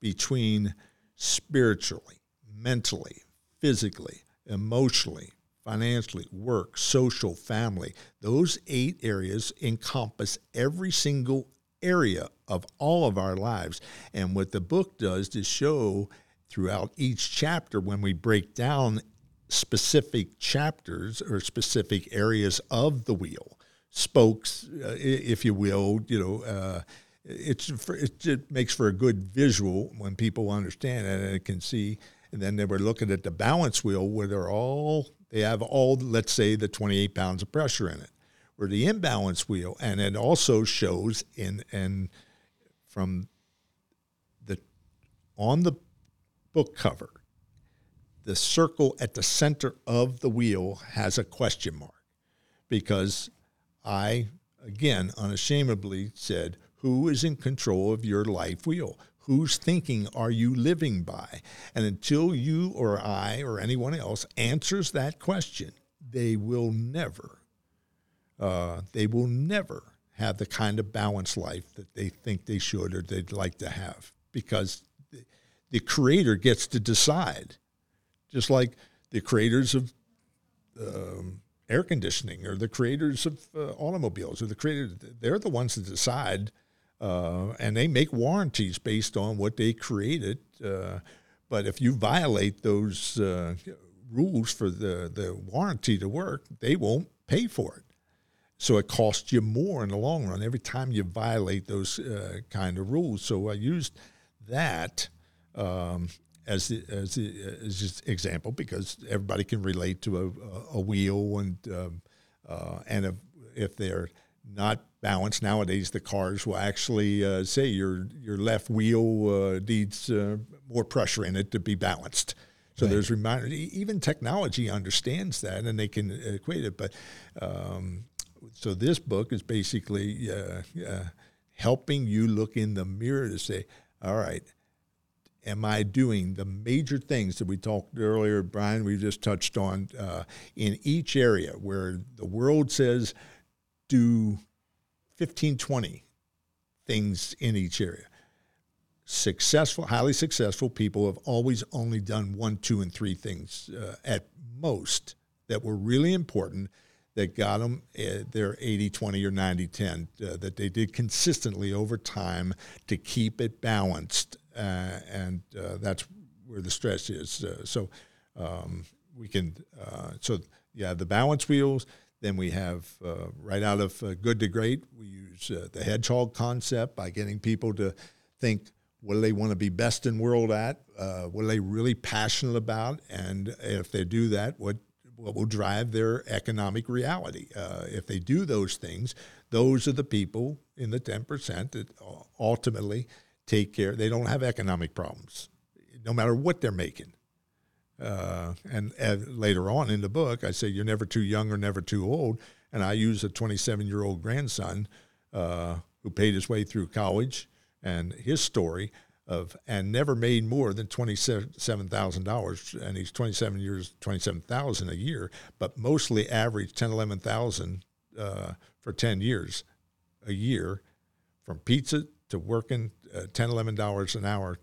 between spiritually, mentally, physically, emotionally, financially, work, social, family. Those eight areas encompass every single area of all of our lives. And what the book does to show throughout each chapter, when we break down specific chapters or specific areas of the wheel, spokes, uh, if you will, you know, uh, it's for, it makes for a good visual when people understand it and can see. And then they were looking at the balance wheel where they're all they have all let's say the 28 pounds of pressure in it. Where the imbalance wheel, and it also shows in and from the on the book cover, the circle at the center of the wheel has a question mark because I again unashamedly said who is in control of your life wheel? Whose thinking are you living by? And until you or I or anyone else answers that question, they will never, uh, they will never have the kind of balanced life that they think they should or they'd like to have because the, the creator gets to decide. Just like the creators of um, air conditioning or the creators of uh, automobiles or the creators, they're the ones that decide uh, and they make warranties based on what they created. Uh, but if you violate those uh, rules for the, the warranty to work, they won't pay for it. So it costs you more in the long run every time you violate those uh, kind of rules. So I used that um, as the, as the, as example because everybody can relate to a, a wheel and um, uh, and if, if they're not balanced. Nowadays, the cars will actually uh, say your your left wheel uh, needs uh, more pressure in it to be balanced. So right. there's reminder. Even technology understands that, and they can equate it. But um, so this book is basically uh, uh, helping you look in the mirror to say, all right. Am I doing the major things that we talked earlier, Brian? We just touched on uh, in each area where the world says do 15, 20 things in each area. Successful, highly successful people have always only done one, two, and three things uh, at most that were really important that got them uh, their 80 20 or 90 10 uh, that they did consistently over time to keep it balanced uh, and uh, that's where the stress is uh, so um, we can uh, so yeah the balance wheels then we have uh, right out of uh, Good to Great, we use uh, the hedgehog concept by getting people to think what do they want to be best in world at, uh, what are they really passionate about, and if they do that, what what will drive their economic reality. Uh, if they do those things, those are the people in the 10% that ultimately take care. They don't have economic problems, no matter what they're making. Uh, and, and, later on in the book, I say you're never too young or never too old. And I use a 27 year old grandson uh, who paid his way through college and his story of and never made more than $27,000 and he's 27 years 27,000 a year but mostly averaged 10 11,000 uh, for 10 years a year from pizza to working uh, 10 11 dollars an hour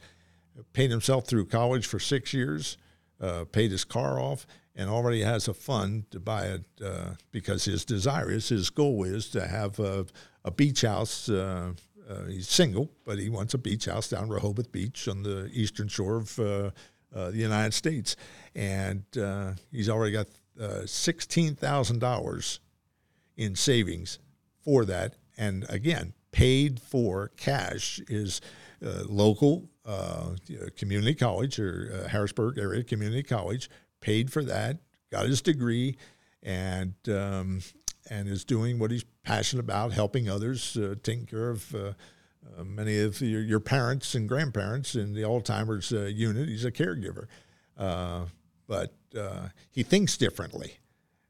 paid himself through college for 6 years uh, paid his car off, and already has a fund to buy it uh, because his desire is, his goal is to have a, a beach house. Uh, uh he's single, but he wants a beach house down Rehoboth Beach on the eastern shore of uh, uh, the United States. And he's already got $16,000 in savings for that. And again, paid for cash is local uh, community college or uh, Harrisburg area community college, paid for that, got his degree, and um, and is doing what he's passionate about, helping others, uh, taking care of uh, uh, many of your, your, parents and grandparents in the Alzheimer's uh, unit. He's a caregiver, but he thinks differently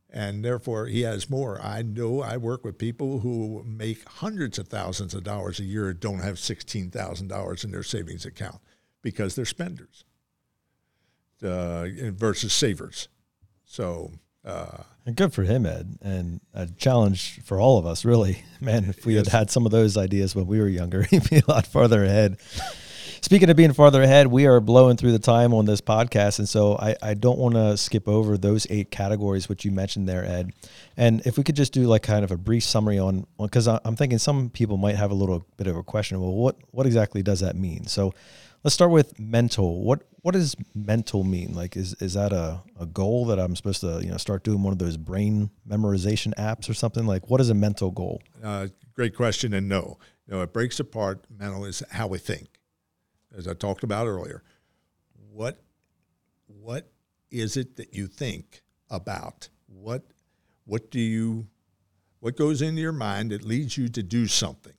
and therefore he has more. I know I work with people who make hundreds of thousands of dollars a year don't have sixteen thousand dollars in their savings account because they're spenders uh, versus savers. So And good for him, Ed, and a challenge for all of us, really. Man, if we had had some of those ideas when we were younger, he'd be a lot farther ahead. Speaking of being farther ahead, we are blowing through the time on this podcast, and so I, I don't want to skip over those eight categories which you mentioned there, Ed. And if we could just do like kind of a brief summary on, because I'm thinking some people might have a little bit of a question. Well, what what exactly does that mean? So let's start with mental. What what does mental mean? Like, is is that a, a goal that I'm supposed to you know start doing one of those brain memorization apps or something? Like, what is a mental goal? Uh, great question, and no, no, it breaks apart. Mental is how we think, as I talked about earlier. What, what is it that you think about? What, what do you, what goes into your mind that leads you to do something?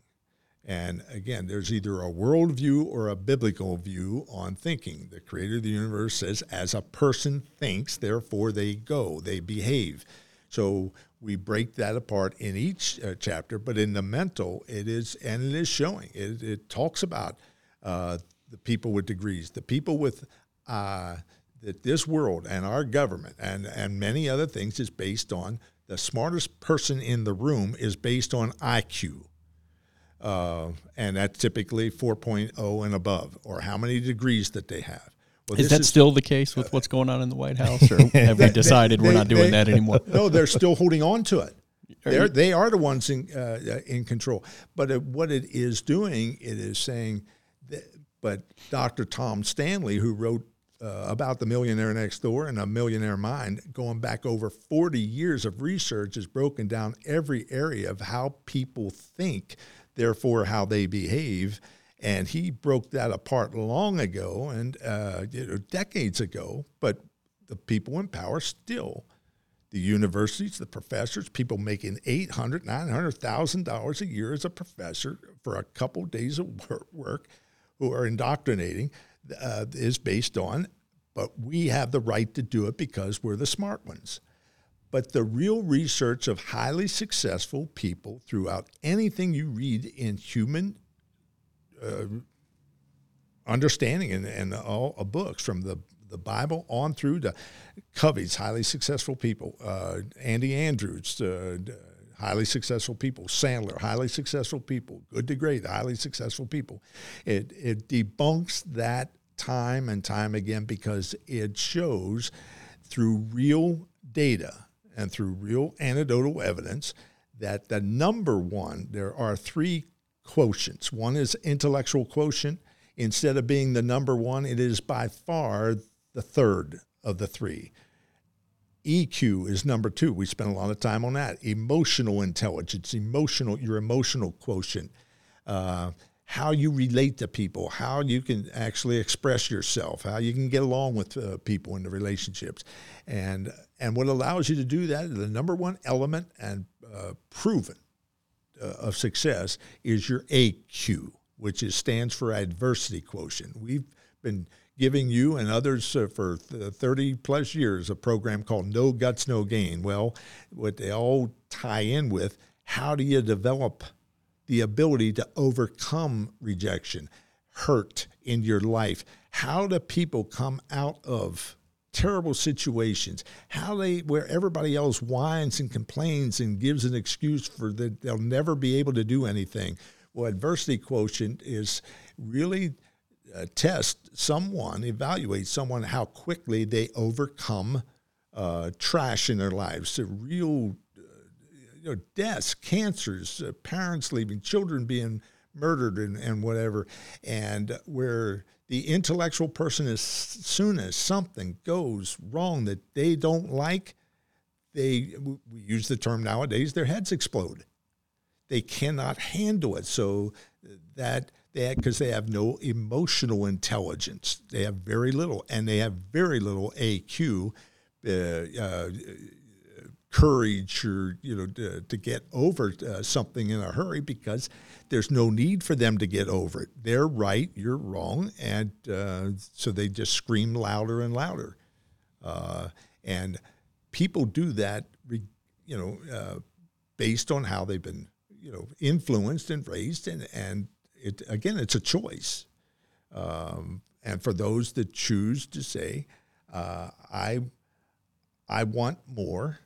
And again, there's either a worldview or a biblical view on thinking. The creator of the universe says, as a person thinks, therefore they go, they behave. So we break that apart in each uh, chapter, but in the mental, it is, and it is showing. It, it talks about uh, the people with degrees, the people with uh, that this world and our government and and many other things is based on the smartest person in the room is based on IQ uh, and that's typically 4.0 and above, or how many degrees that they have. Well, Is that still the case with what's going on in the White House, or have we They- decided we're they- not doing they- that anymore? no, they're still holding on to it. They're, they are the ones in, uh, in control. But uh, what it is doing, it is saying, but Dr. Tom Stanley, who wrote uh, about the millionaire next door and a millionaire mind, going back over 40 years of research, has broken down every area of how people think, therefore how they behave. And he broke that apart long ago and uh, decades ago. But the people in power still the universities, the professors, people making eight hundred, nine hundred thousand dollars a year as a professor for a couple days of work, who are indoctrinating, uh, is based on. But we have the right to do it because we're the smart ones. But the real research of highly successful people throughout anything you read in human understanding and, and all uh, books from the, the Bible on through to Covey's highly successful people, uh, Andy Andrews, uh, highly successful people, Sandler, highly successful people, good to great, highly successful people. It, it debunks that time and time again because it shows through real data and through real anecdotal evidence that the number one, there are three quotients. One is intellectual quotient. Instead of being the number one, it is by far the third of the three. EQ is number two. We spend a lot of time on that. Emotional intelligence, emotional, your emotional quotient, uh, how you relate to people, how you can actually express yourself, how you can get along with uh, people in the relationships, and and what allows you to do that, the number one element and uh, proven uh, of success is your AQ, which is stands for adversity quotient. We've been giving you and others uh, for th- 30 plus years a program called No Guts, No Gain. Well, what they all tie in with how do you develop the ability to overcome rejection, hurt in your life? How do people come out of terrible situations? How they where everybody else whines and complains and gives an excuse for that they'll never be able to do anything. Well, adversity quotient is really uh, test someone, evaluate someone how quickly they overcome uh, trash in their lives, so real uh, you know, deaths, cancers, uh, parents leaving, children being murdered, and, and whatever. And where the intellectual person, as soon as something goes wrong that they don't like, they we use the term nowadays, their heads explode. They cannot handle it. So that because they have no emotional intelligence, they have very little, and they have very little AQ. Uh, uh, courage or you know to, to get over uh, something in a hurry because there's no need for them to get over it. They're right, you're wrong, and uh, so they just scream louder and louder. Uh, and people do that, you know, uh, based on how they've been, you know, influenced and raised, and and it again, it's a choice. Um, and for those that choose to say, uh, I I want more,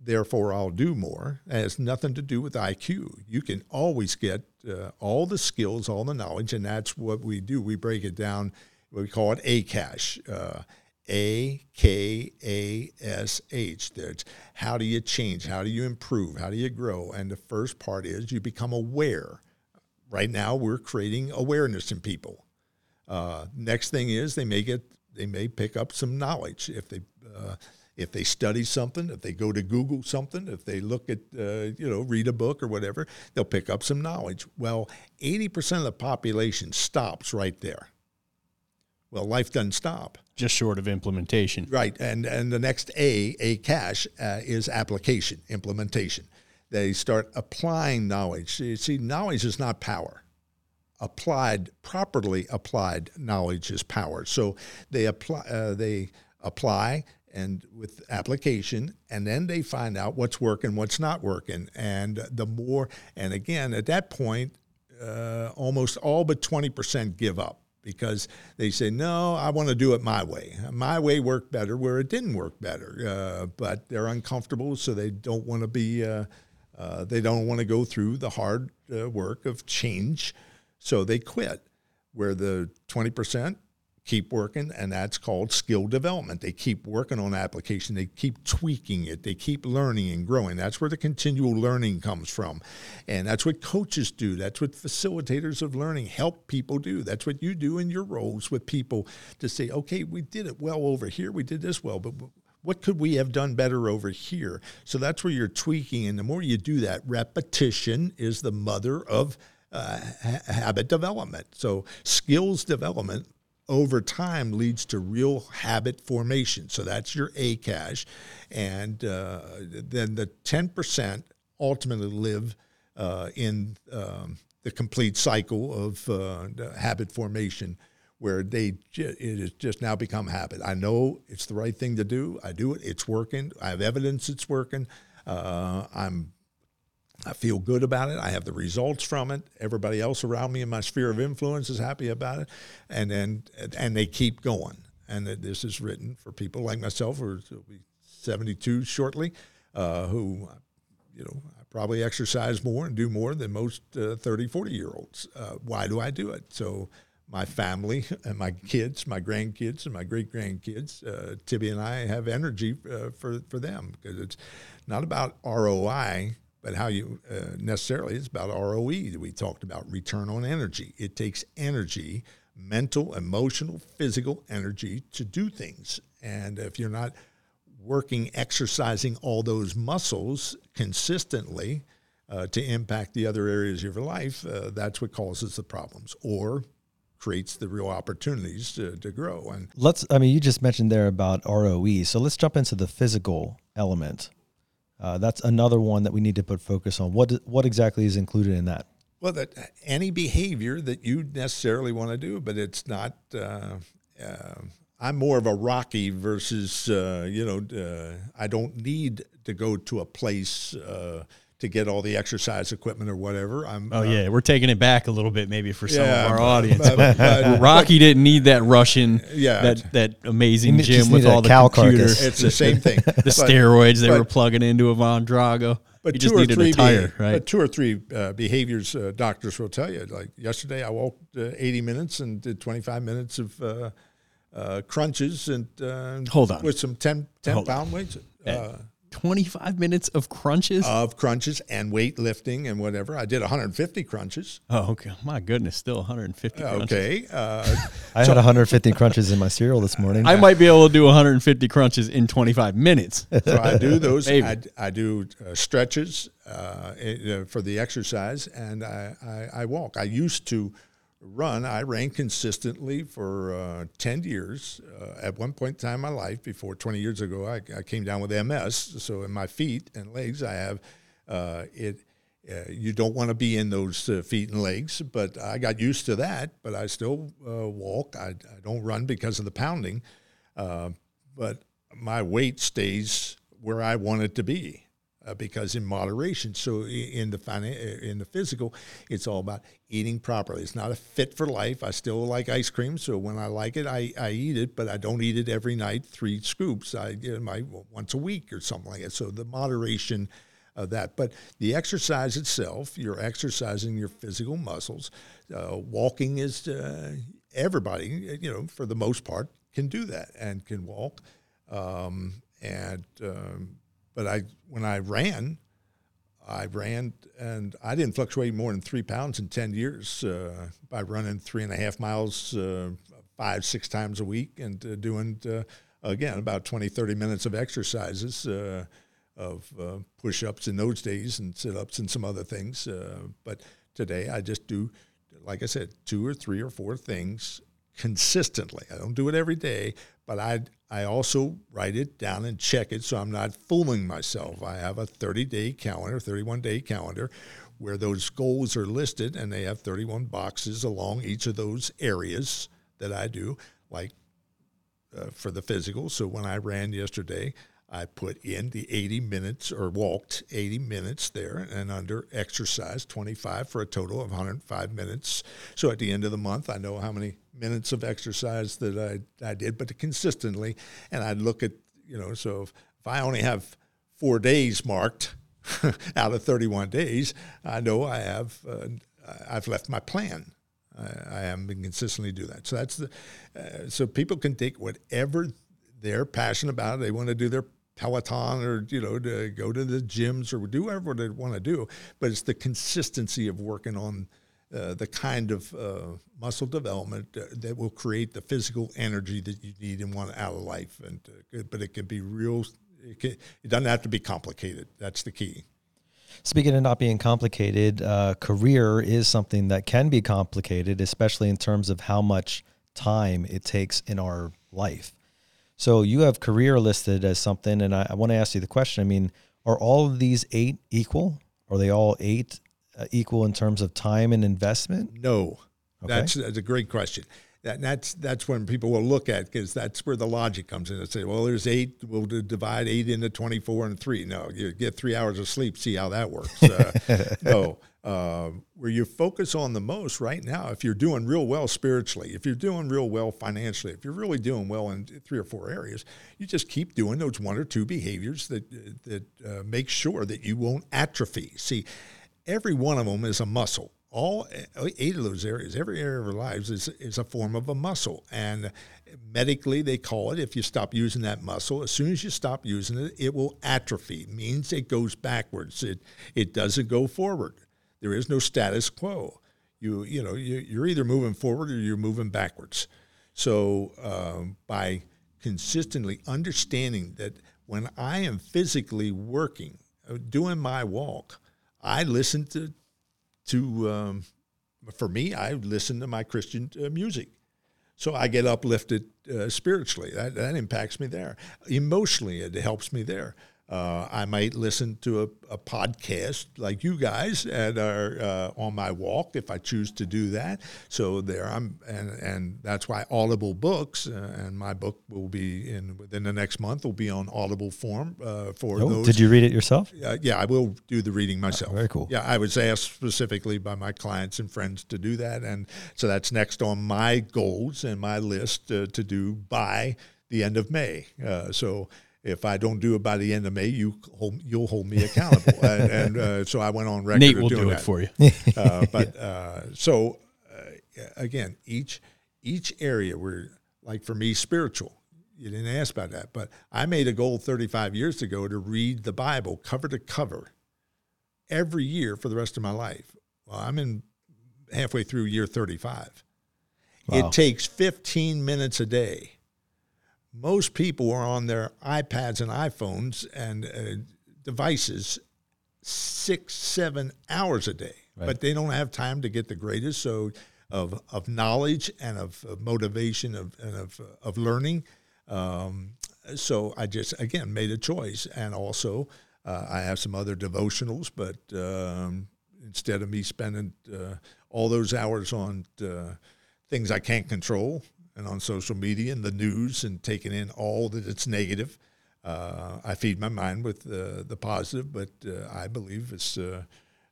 therefore I'll do more. It has nothing to do with IQ. You can always get uh, all the skills, all the knowledge, and that's what we do. We break it down. We call it ACASH. Uh, a K A S H. That's how do you change? How do you improve? How do you grow? And the first part is you become aware. Right now, we're creating awareness in people. Uh, next thing is they may get they may pick up some knowledge if they uh, if they study something, if they go to Google something, if they look at uh, you know read a book or whatever, they'll pick up some knowledge. Well, eighty percent of the population stops right there. Well, life doesn't stop. Just short of implementation. Right, and and the next A, A cash, uh, is application, implementation. They start applying knowledge. You see, knowledge is not power. Applied, properly applied knowledge is power. So they apply, uh, they apply, and with application, and then they find out what's working, what's not working, and the more, and again, at that point, uh, almost all but twenty percent give up because they say, no, I want to do it my way. My way worked better where it didn't work better. Uh, but they're uncomfortable, so they don't want to be, uh, uh, they don't want to go through the hard uh, work of change. So they quit. Where the 20% keep working, and that's called skill development. They keep working on application, they keep tweaking it, they keep learning and growing. That's where the continual learning comes from. And that's what coaches do, that's what facilitators of learning help people do. That's what you do in your roles with people to say, okay, we did it well over here, we did this well, but what could we have done better over here? So that's where you're tweaking. And the more you do that, repetition is the mother of uh, ha- habit development. So skills development over time leads to real habit formation. So that's your A cash. And uh, then the 10% ultimately live uh, in um, the complete cycle of uh, habit formation where they it has just now become habit. I know it's the right thing to do. I do it. It's working. I have evidence it's working. Uh, I'm I feel good about it. I have the results from it. Everybody else around me in my sphere of influence is happy about it, and then and they keep going. And this is written for people like myself, who will be 72 shortly, uh, who, you know, I probably exercise more and do more than most uh, 30, 40 year olds. Uh, why do I do it? So my family and my kids, my grandkids and my great grandkids, uh, Tibby and I have energy uh, for, for them because it's not about ROI but how you uh, necessarily it's about ROE we talked about return on energy. It takes energy, mental, emotional, physical energy to do things, and if you're not working, exercising all those muscles consistently uh, to impact the other areas of your life, uh, that's what causes the problems or creates the real opportunities to, to grow. And let's, I mean, you just mentioned there about ROE. So let's jump into the physical element uh, that's another one that we need to put focus on. What what exactly is included in that? Well, that any behavior that you necessarily want to do, but it's not. Uh, uh, I'm more of a Rocky versus uh, you know. Uh, I don't need to go to a place uh, to get all the exercise equipment or whatever. I'm, oh uh, yeah, we're taking it back a little bit maybe for some yeah, of our but, audience. But, but, Rocky didn't need that Russian, yeah, that that amazing gym with all the computers. Carcass. It's the same thing. the steroids they were plugging into Ivan Drago. But you two or three, tire, right? But two or three uh, behaviors uh, doctors will tell you. Like yesterday, I walked uh, 80 minutes and did 25 minutes of uh, crunches and hold on with some 10, 10 pound on. weights. 25 minutes of crunches? Of crunches and weightlifting and whatever. I did 150 crunches. Oh, okay. My goodness, still 150 crunches. Okay. Uh, I so, had 150 crunches in my cereal this morning. I might be able to do 150 crunches in 25 minutes. So I do those. I, I, do uh, stretches uh, uh, for the exercise and I, I, I walk. I used to run, I ran consistently for uh, 10 years. Uh, at one point in time in my life, before 20 years ago, I, I, came down with MS. So in my feet and legs, I have uh, it. Uh, you don't want to be in those uh, feet and legs, but I got used to that. But I still uh, walk. I, I, don't run because of the pounding, but my weight stays where I want it to be. Uh, because in moderation. So in the finan- in the physical, it's all about eating properly. It's not a fit for life. I still like ice cream, so when I like it, I, I eat it, but I don't eat it every night, three scoops. I you know, my once a week or something like that. So the moderation of that. But the exercise itself, you're exercising your physical muscles. Uh, walking is uh, everybody, you know, for the most part, can do that and can walk. Um, and um, but I when I ran, I ran and I didn't fluctuate more than three pounds in ten years uh, by running three and a half miles uh, five six times a week and uh, doing uh, again about 20 30 minutes of exercises uh, of uh, push-ups in those days and sit-ups and some other things but today I just do like I said two or three or four things consistently. I don't do it every day, but I I also write it down and check it so I'm not fooling myself. I have a 30 day calendar, 31 day calendar where those goals are listed and they have 31 boxes along each of those areas that I do, like uh, for the physical. So when I ran yesterday, I put in the 80 minutes or walked 80 minutes there and under exercise 25 for a total of 105 minutes. So at the end of the month, I know how many minutes of exercise that I, I did, but consistently. And I'd look at, you know, so if, if I only have four days marked out of 31 days, I know I have, uh, I've left my plan. I, I haven't been consistently do that. So that's the, uh, so people can take whatever they're passionate about. They want to do their Peloton or you know to go to the gyms or do whatever they want to do, but it's the consistency of working on uh, the kind of uh, muscle development that will create the physical energy that you need and want out of life. And uh, but it can be real. It, can, it, doesn't have to be complicated. That's the key. Speaking of not being complicated, uh, career is something that can be complicated, especially in terms of how much time it takes in our life. So you have career listed as something, and I, I want to ask you the question. I mean, are all of these eight equal? Are they all eight uh, equal in terms of time and investment? No, okay. that's, that's a great question. That, that's that's when people will look at because that's where the logic comes in and say, well, there's eight. We'll divide eight into twenty four and three. No, you get three hours of sleep. See how that works. Uh, no, uh, where you focus on the most right now, if you're doing real well spiritually, if you're doing real well financially, if you're really doing well in three or four areas, you just keep doing those one or two behaviors that that uh, make sure that you won't atrophy. See, every one of them is a muscle. All eight of those areas, every area of our lives is, is a form of a muscle. And medically, they call it if you stop using that muscle, as soon as you stop using it, it will atrophy. It means it goes backwards. It, it doesn't go forward. There is no status quo. You you know you, you're either moving forward or you're moving backwards. So um, by consistently understanding that when I am physically working, uh, doing my walk, I listen to to um, for me, I listen to my Christian uh, music. So I get uplifted uh, spiritually. That, that impacts me there. Emotionally, it helps me there. Uh, I might listen to a, a, podcast like you guys and are uh, on my walk if I choose to do that. So there I'm, and and that's why Audible books uh, and my book will be in within the next month will be on Audible form uh, for oh, those. Did you read it yourself? yeah, I will do the reading myself. Oh, very cool. Yeah, I was asked specifically by my clients and friends to do that, and so that's next on my goals and my list uh, to do by the end of May. Uh, so if I don't do it by the end of May, you hold, you'll hold me accountable. and, and uh, so I went on record. Nate will do that. it for you. uh, but uh, so uh, again, each each area where, like for me, spiritual. You didn't ask about that, but I made a goal 35 years ago to read the Bible cover to cover every year for the rest of my life. Well, I'm in halfway through year 35. Wow. It takes 15 minutes a day most people are on their iPads and iPhones and uh, devices six, seven hours a day, right. but they don't have time to get the greatest so of of knowledge and of, of motivation of and of of learning. Um, so I just again made a choice, and also uh, I have some other devotionals, but um, instead of me spending uh, all those hours on uh, things I can't control, and on social media and the news and taking in all that it's negative. Uh, I feed my mind with uh, the positive, but uh, I believe it's uh,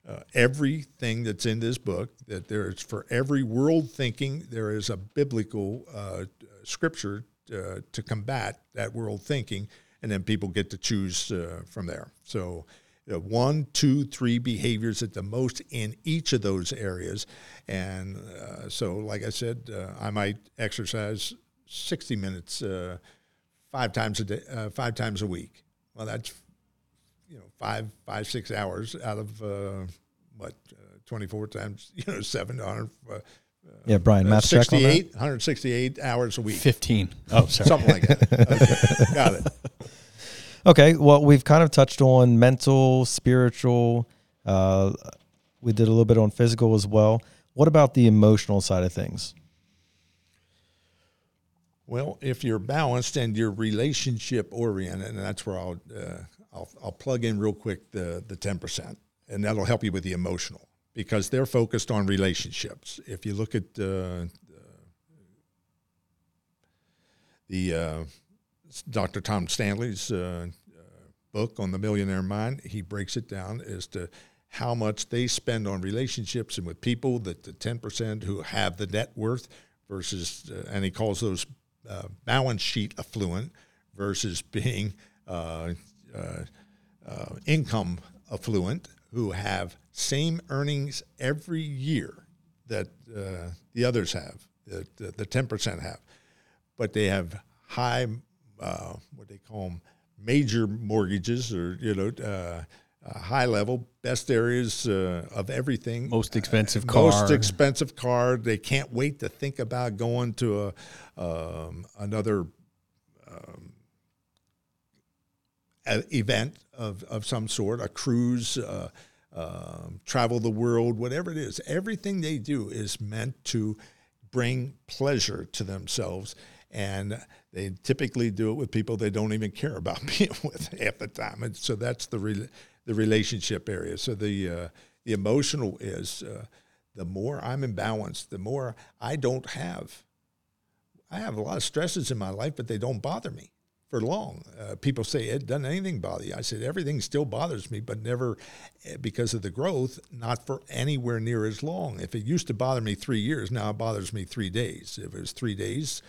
uh, everything that's in this book. That there is for every world thinking, there is a biblical uh, scripture to combat that world thinking, and then people get to choose from there. So. One, two, three behaviors at the most in each of those areas, and so, like I said, I might exercise 60 minutes five times a day, uh, five times a week. Well, that's you know five, five, six hours out of uh, what uh, twenty four times you know seven hundred. Uh, yeah, Brian, uh, math 68, 168 hours a week. 15. Oh, sorry. Something like that. Okay, got it. Okay, well, we've kind of touched on mental, spiritual. Uh, we did a little bit on physical as well. What about the emotional side of things? Well, if you're balanced and you're relationship oriented, and that's where I'll, uh, I'll, I'll plug in real quick the the ten percent, and that'll help you with the emotional because they're focused on relationships. If you look at uh, the uh, Dr. Tom Stanley's uh, book on the Millionaire Mind, he breaks it down as to how much they spend on relationships and with people that the ten percent who have the net worth versus, uh, and he calls those uh, balance sheet affluent versus being uh, uh, uh, income affluent who have same earnings every year that uh, the others have, that the ten percent have, but they have high what they call them major mortgages or you know uh, high level, best areas uh, of everything. Most expensive uh, car. Most expensive car. They can't wait to think about going to a um, another um, event of, of some sort, a cruise, uh, um, travel the world, whatever it is. Everything they do is meant to bring pleasure to themselves. And they typically do it with people they don't even care about being with half the time. And so that's the re- the relationship area. So the uh, the emotional is uh, the more I'm imbalanced, the more I don't have. I have a lot of stresses in my life, but they don't bother me for long. Uh, people say, it doesn't anything bother you? I said, everything still bothers me, but never eh, because of the growth, not for anywhere near as long. If it used to bother me three years, now it bothers me three days. If it was three days,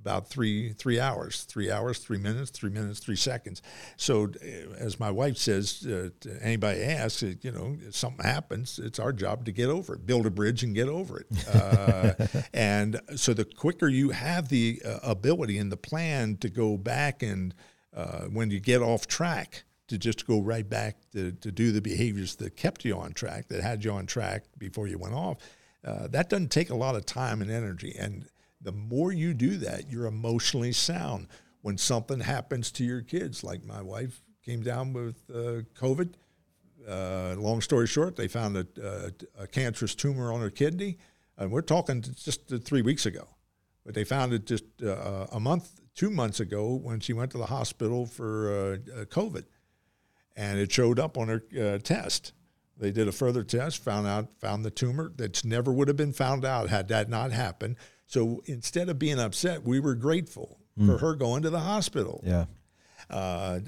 about three three hours, three hours, three minutes, three minutes, three seconds. So, uh, as my wife says, uh, anybody asks, uh, you know, if something happens, it's our job to get over it, build a bridge and get over it. Uh, and so, the quicker you have the uh, ability and the plan to go back and uh, when you get off track, to just go right back to, to do the behaviors that kept you on track, that had you on track before you went off. that doesn't take a lot of time and energy, and the more you do that, you're emotionally sound. When something happens to your kids, like my wife came down with uh, COVID, uh, long story short, they found a, a, a, cancerous tumor on her kidney. And we're talking just three weeks ago. But they found it just uh, a month, two months ago when she went to the hospital for uh, uh, COVID. And it showed up on her uh, test. They did a further test, found out, found the tumor that's never would have been found out had that not happened. So instead of being upset, we were grateful mm. for her going to the hospital. Yeah. Uh,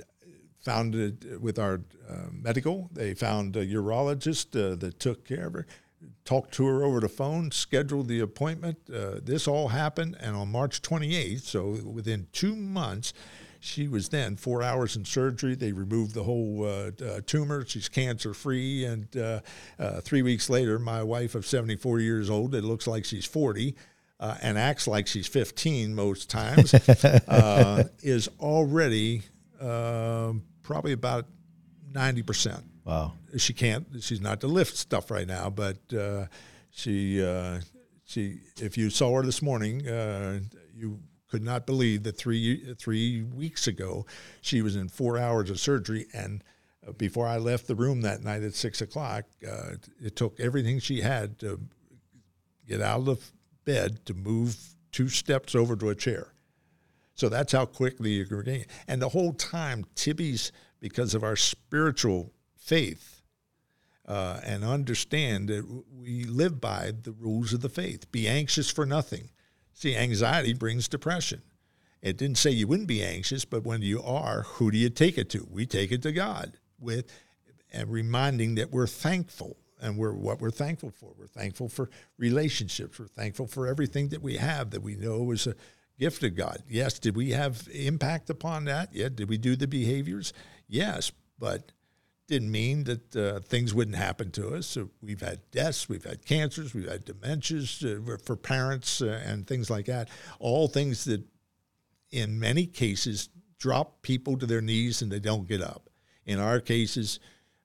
found it with our uh, medical. They found a urologist uh, that took care of her, talked to her over the phone, scheduled the appointment. Uh, this all happened, and on March 28th, so within two months, she was then four hours in surgery. They removed the whole uh, uh, tumor. She's cancer free. And uh, uh, three weeks later, my wife of 74 years old, it looks like she's 40, uh, and acts like she's 15 most times, uh, is already uh, probably about 90%. Wow. She can't, she's not to lift stuff right now, but uh, she, uh, she, if you saw her this morning, uh, you could not believe that three, three weeks ago she was in four hours of surgery and before I left the room that night at six o'clock, uh, it took everything she had to get out of the bed to move two steps over to a chair. So that's how quickly you're getting. And the whole time, Tibby's, because of our spiritual faith uh, and understand that we live by the rules of the faith. Be anxious for nothing. See, anxiety brings depression. It didn't say you wouldn't be anxious, but when you are, who do you take it to? We take it to God with and reminding that we're thankful and we're what we're thankful for. We're thankful for relationships. We're thankful for everything that we have that we know is a gift of God. Yes, did we have impact upon that? Yeah, did we do the behaviors? Yes, but didn't mean that uh, things wouldn't happen to us. So we've had deaths, we've had cancers, we've had dementias uh, for parents uh, and things like that. All things that, in many cases, drop people to their knees and they don't get up. In our cases,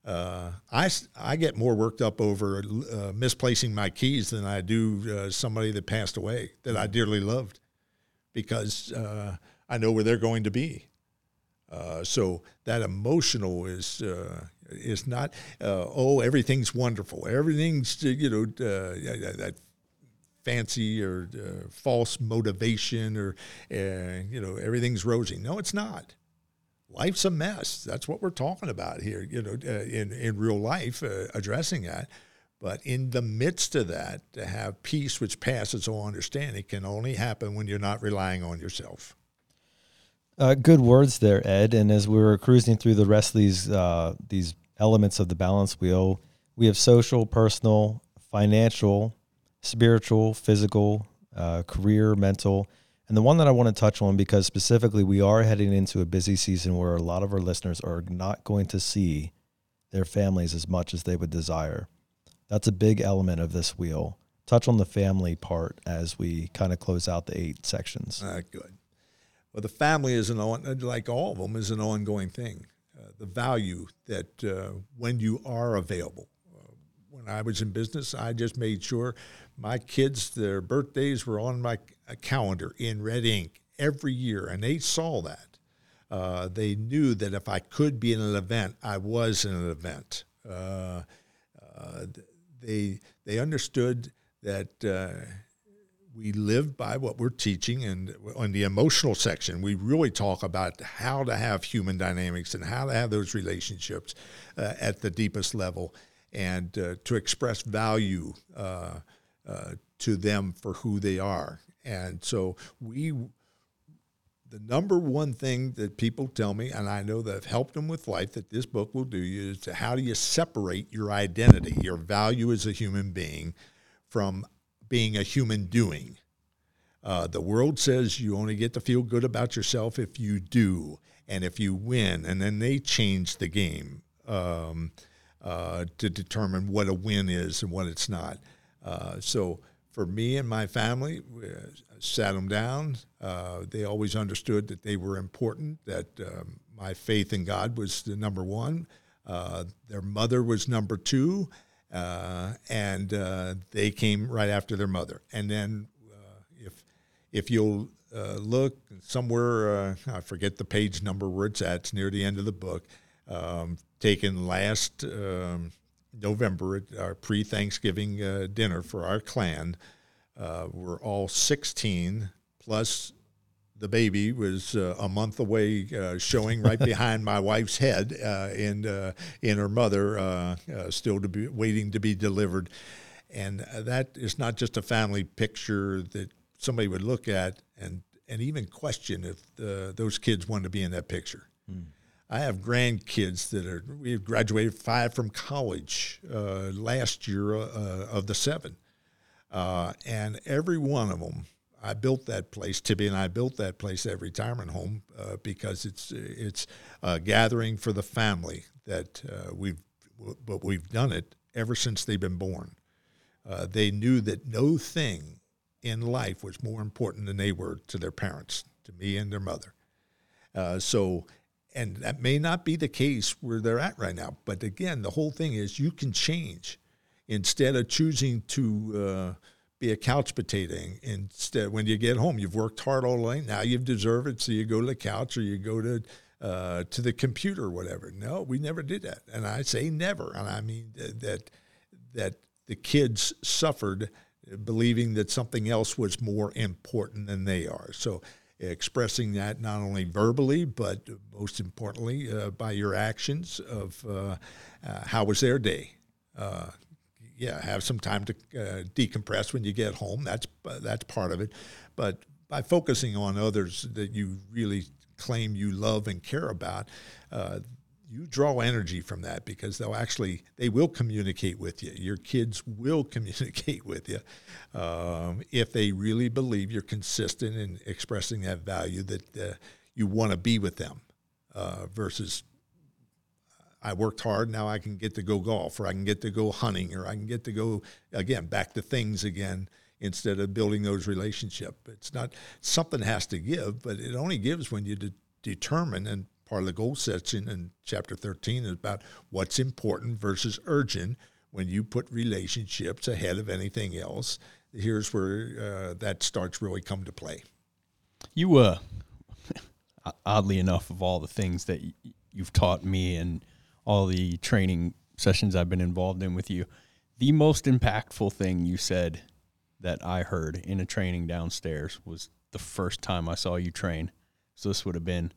uh, I, I get more worked up over uh, misplacing my keys than I do uh, somebody that passed away that I dearly loved because I know where they're going to be. Uh, so that emotional is uh, is not uh, oh everything's wonderful. Everything's you know uh, that fancy or uh, false motivation or you know everything's rosy. No it's not life's a mess. That's what we're talking about here you know in in real life addressing that. But in the midst of that to have peace which passes all understanding can only happen when you're not relying on yourself. Uh, good words there, Ed. And as we were cruising through the rest of these uh, these elements of the balance wheel, we have social, personal, financial, spiritual, physical, uh, career, mental, and the one that I want to touch on because specifically we are heading into a busy season where a lot of our listeners are not going to see their families as much as they would desire. That's a big element of this wheel. Touch on the family part as we kind of close out the eight sections. Uh, good. Well, the family is an on, like all of them is an ongoing thing. Uh, the value that uh, when you are available. When I was in business, I just made sure my kids, their birthdays were on my calendar in red ink every year, and they saw that. Uh, they knew that if I could be in an event, I was in an event. Uh, uh, they they understood that we live by what we're teaching and on the emotional section we really talk about how to have human dynamics and how to have those relationships uh, at the deepest level and uh, to express value uh, uh to them for who they are and so we the number one thing that people tell me and i know that have helped them with life that this book will do you is how do you separate your identity your value as a human being from being a human doing. Uh, the world says you only get to feel good about yourself if you do and if you win, and then they change the game um, uh, to determine what a win is and what it's not. Uh, so for me and my family, we sat them down. Uh, they always understood that they were important, that um, my faith in God was the number one. Uh, their mother was number two, uh, and uh, they came right after their mother. And then, uh, if if you'll uh, look somewhere, uh, I forget the page number where it's at. It's near the end of the book. Um, taken last um, November at our pre-Thanksgiving dinner for our clan. we're all 16 plus the baby was uh, a month away, uh, showing right behind my wife's head, uh, and uh, in her mother uh, uh, still to be waiting to be delivered, and that is not just a family picture that somebody would look at and and even question if those kids wanted to be in that picture. Mm. I have grandkids that are we've graduated five from college last year of the seven, and every one of them I built that place. Tibby and I built that place, that retirement home, uh, because it's it's a gathering for the family that uh, we've but we've done it ever since they've been born. Uh, they knew that no thing in life was more important than they were to their parents, to me and their mother. Uh, so, and that may not be the case where they're at right now. But again, the whole thing is you can change instead of choosing to uh, be a couch potato. Instead, when you get home, you've worked hard all night. Now you deserve it, so you go to the couch or you go to uh, to the computer or whatever. No, we never did that, and I say never, and I mean that that the kids suffered believing that something else was more important than they are. So expressing that not only verbally but most importantly uh, by your actions of uh, uh, how was their day uh, yeah, have some time to uh, decompress when you get home. That's uh, that's part of it, but by focusing on others that you really claim you love and care about, you draw energy from that because they'll actually they will communicate with you. Your kids will communicate with you um, if they really believe you're consistent in expressing that value that uh, you want to be with them uh, versus I worked hard. Now I can get to go golf, or I can get to go hunting, or I can get to go again back to things again instead of building those relationships. It's not something has to give, but it only gives when you de- determine. And part of the goal section in chapter thirteen is about what's important versus urgent. When you put relationships ahead of anything else, here's where uh, that starts really come to play. You, uh, oddly enough, of all the things that you've taught me and all the training sessions I've been involved in with you, the most impactful thing you said that I heard in a training downstairs was the first time I saw you train. So this would have been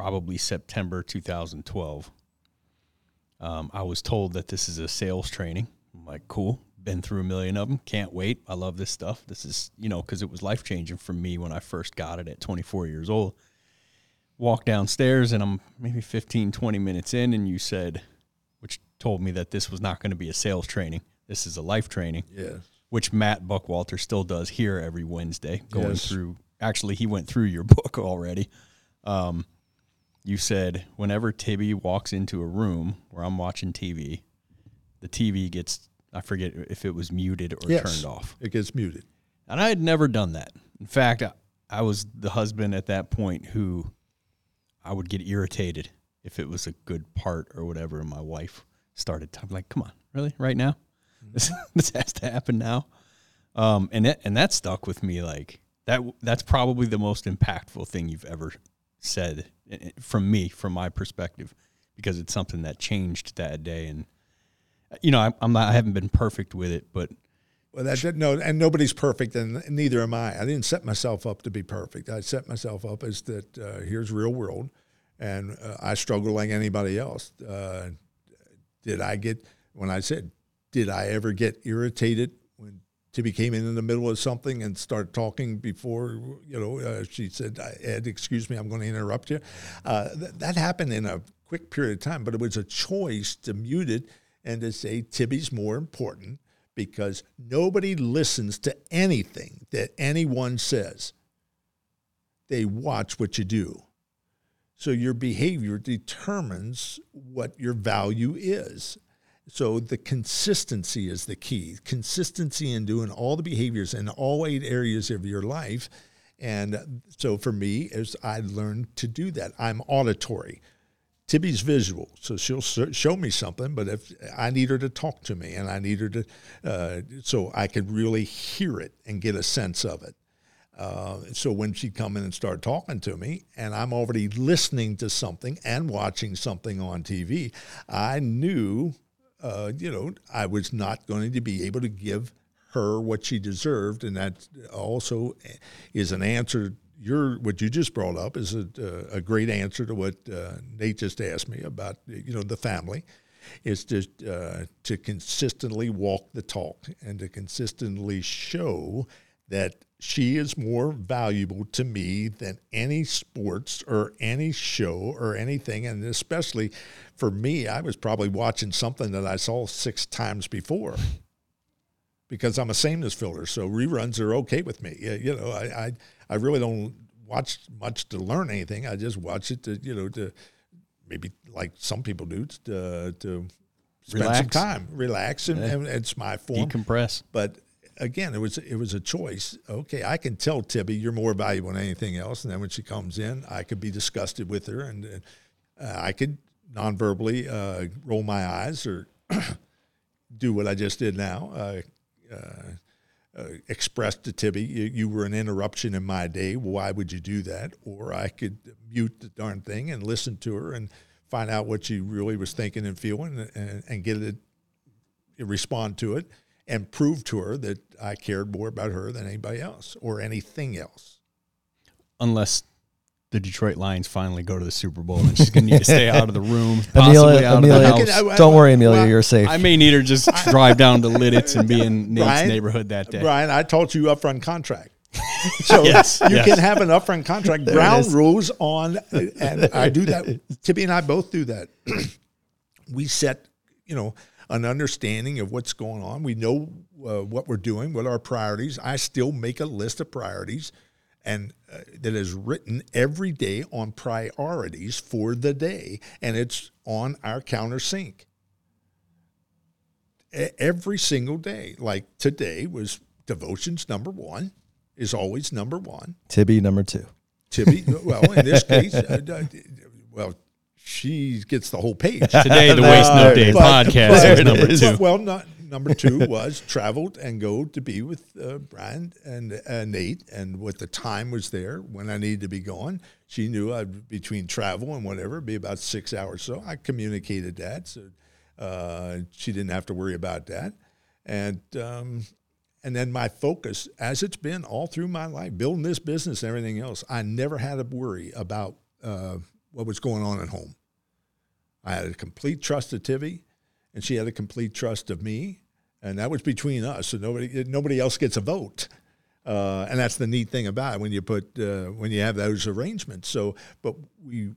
probably September 2012. Um, I was told that this is a sales training. I'm like, cool. Been through a million of them. Can't wait. I love this stuff. This is, you know, because it was life changing for me when I first got it at 24 years old walk downstairs and I'm maybe 15, 20 minutes in, and you said, which told me that this was not going to be a sales training. This is a life training. Yes. Which Matt Buckwalter still does here every Wednesday, going Yes. through. Actually, he went through your book already. Um, you said whenever Tibby walks into a room where I'm watching TV, the TV gets I forget if it was muted or Yes. turned off. It gets muted. And I had never done that. In fact, I, I was the husband at that point who I would get irritated if it was a good part or whatever. And my wife started talking like, "Come on, really? Right now? This this has to happen now." Um, and that and that stuck with me. Like that. That's probably the most impactful thing you've ever said from me, from my perspective, because it's something that changed that day. And you know, I, I'm not. I haven't been perfect with it, but Well, that did, no, and nobody's perfect, and neither am I. I didn't set myself up to be perfect. I set myself up as that. Uh, here's real world, and uh, I struggle like anybody else. Uh, did I get when I said, did I ever get irritated Tibby came in in the middle of something and started talking before you know? Uh, she said, "Ed, excuse me, I'm going to interrupt you." Uh, th- that happened in a quick period of time, but it was a choice to mute it and to say Tibby's more important because nobody listens to anything that anyone says. They watch what you do. So your behavior determines what your value is. So the consistency is the key. Consistency in doing all the behaviors in all eight areas of your life. And so for me, as I learned to do that, I'm auditory. Tibby's visual, so she'll show me something. But if I need her to talk to me, and I need her to, uh, so I could really hear it and get a sense of it. Uh, so when she'd come in and start talking to me, and I'm already listening to something and watching something on TV, I knew, uh, you know, I was not going to be able to give her what she deserved, and that also is an answer. Your what you just brought up is a, a great answer to what uh, Nate just asked me about. You know, the family is just uh, to consistently walk the talk and to consistently show that she is more valuable to me than any sports or any show or anything. And especially for me, I was probably watching something that I saw six times before because I'm a sameness filter. So reruns are okay with me. Yeah, You know, I, I, I really don't watch much to learn anything. I just watch it to, you know, to maybe like some people do to, uh, to spend some time, relax, and, and it's my form. decompress. But again, it was it was a choice. Okay, I can tell Tibby you're more valuable than anything else, and then when she comes in, I could be disgusted with her, and uh, I could non-verbally uh, roll my eyes or do what I just did now. Uh, uh, uh, express to Tibby, you, you were an interruption in my day. Why would you do that? Or I could mute the darn thing and listen to her and find out what she really was thinking and feeling, and, and get it respond to it and prove to her that I cared more about her than anybody else or anything else. unless the Detroit Lions finally go to the Super Bowl and she's going to need to stay out of the room, possibly Amelia, out Amelia, of the I- house. I- don't worry, Amelia, well, you're safe. I may need her just drive down to Lititz and be in Nate's Brian- neighborhood that day. Brian, I taught you upfront contract. So Yes, you yes. can have an upfront contract. it Ground rules on, and I do that. Tibby and I both do that. we set, you know, an understanding of what's going on. We know uh, what we're doing, what our priorities. I still make a list of priorities, and uh, that is written every day on priorities for the day, and it's on our countersink every single day. Like today was devotions number one, is always number one. Tibby number two. Tibby, well, in this case, uh, uh, well, she gets the whole page. Today, the Waste No Day But- podcast but- is number two. Well, not number two was traveled and go to be with uh, Brian and uh, Nate, and what the time was there when I needed to be gone. She knew I'd between travel and whatever it'd be about six hours. So I communicated that, so uh, she didn't have to worry about that, and. Um, and then my focus, as it's been all through my life, building this business and everything else, I never had to worry about uh, what was going on at home. I had a complete trust of Tibby, and she had a complete trust of me, and that was between us. So nobody nobody else gets a vote, uh, and that's the neat thing about it when you put uh, when you have those arrangements. So, but we,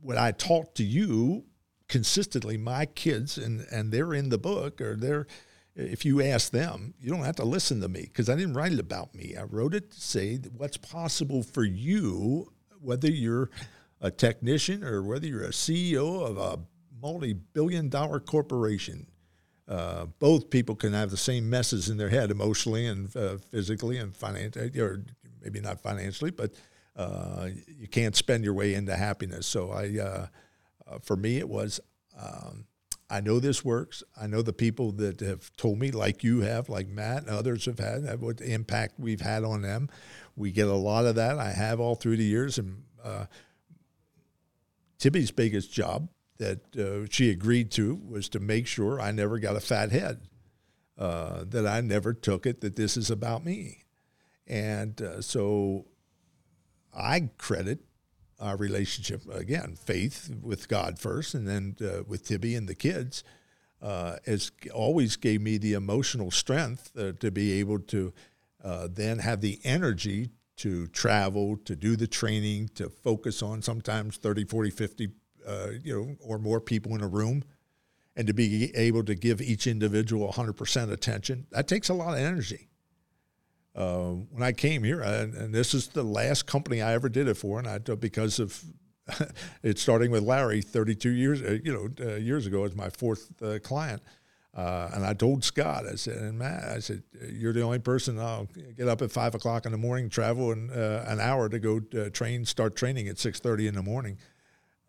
what I taught to you consistently, my kids, and and they're in the book, or they're if you ask them, you don't have to listen to me because I didn't write it about me. I wrote it to say what's possible for you, whether you're a technician or whether you're a CEO of a multi billion dollar corporation. Uh, both people can have the same messes in their head emotionally and uh, physically and financially, or maybe not financially, but uh, you can't spend your way into happiness. So I, uh, uh, for me, it was um, I know this works. I know the people that have told me, like you have, like Matt and others have had, uh, what impact we've had on them. We get a lot of that. I have all through the years. And Tibby's biggest job that uh, she agreed to was to make sure I never got a fat head, uh, that I never took it that this is about me. And uh, so I credit our relationship again, faith with God first, and then uh, with Tibby and the kids, uh, has always gave me the emotional strength uh, to be able to then have the energy to travel, to do the training, to focus on sometimes 30, 40, 50, uh, you know, or more people in a room, and to be able to give each individual 100% attention. That takes a lot of energy uh, when I came here, and, and this is the last company I ever did it for, and I because of it starting with Larry 32 years, uh, you know, uh, years ago as my fourth uh, client. Uh, and I told Scott, I said, and Matt, I said, you're the only person I'll get up at five o'clock in the morning, travel in, uh, an hour to go uh, train, start training at 6:30 in the morning.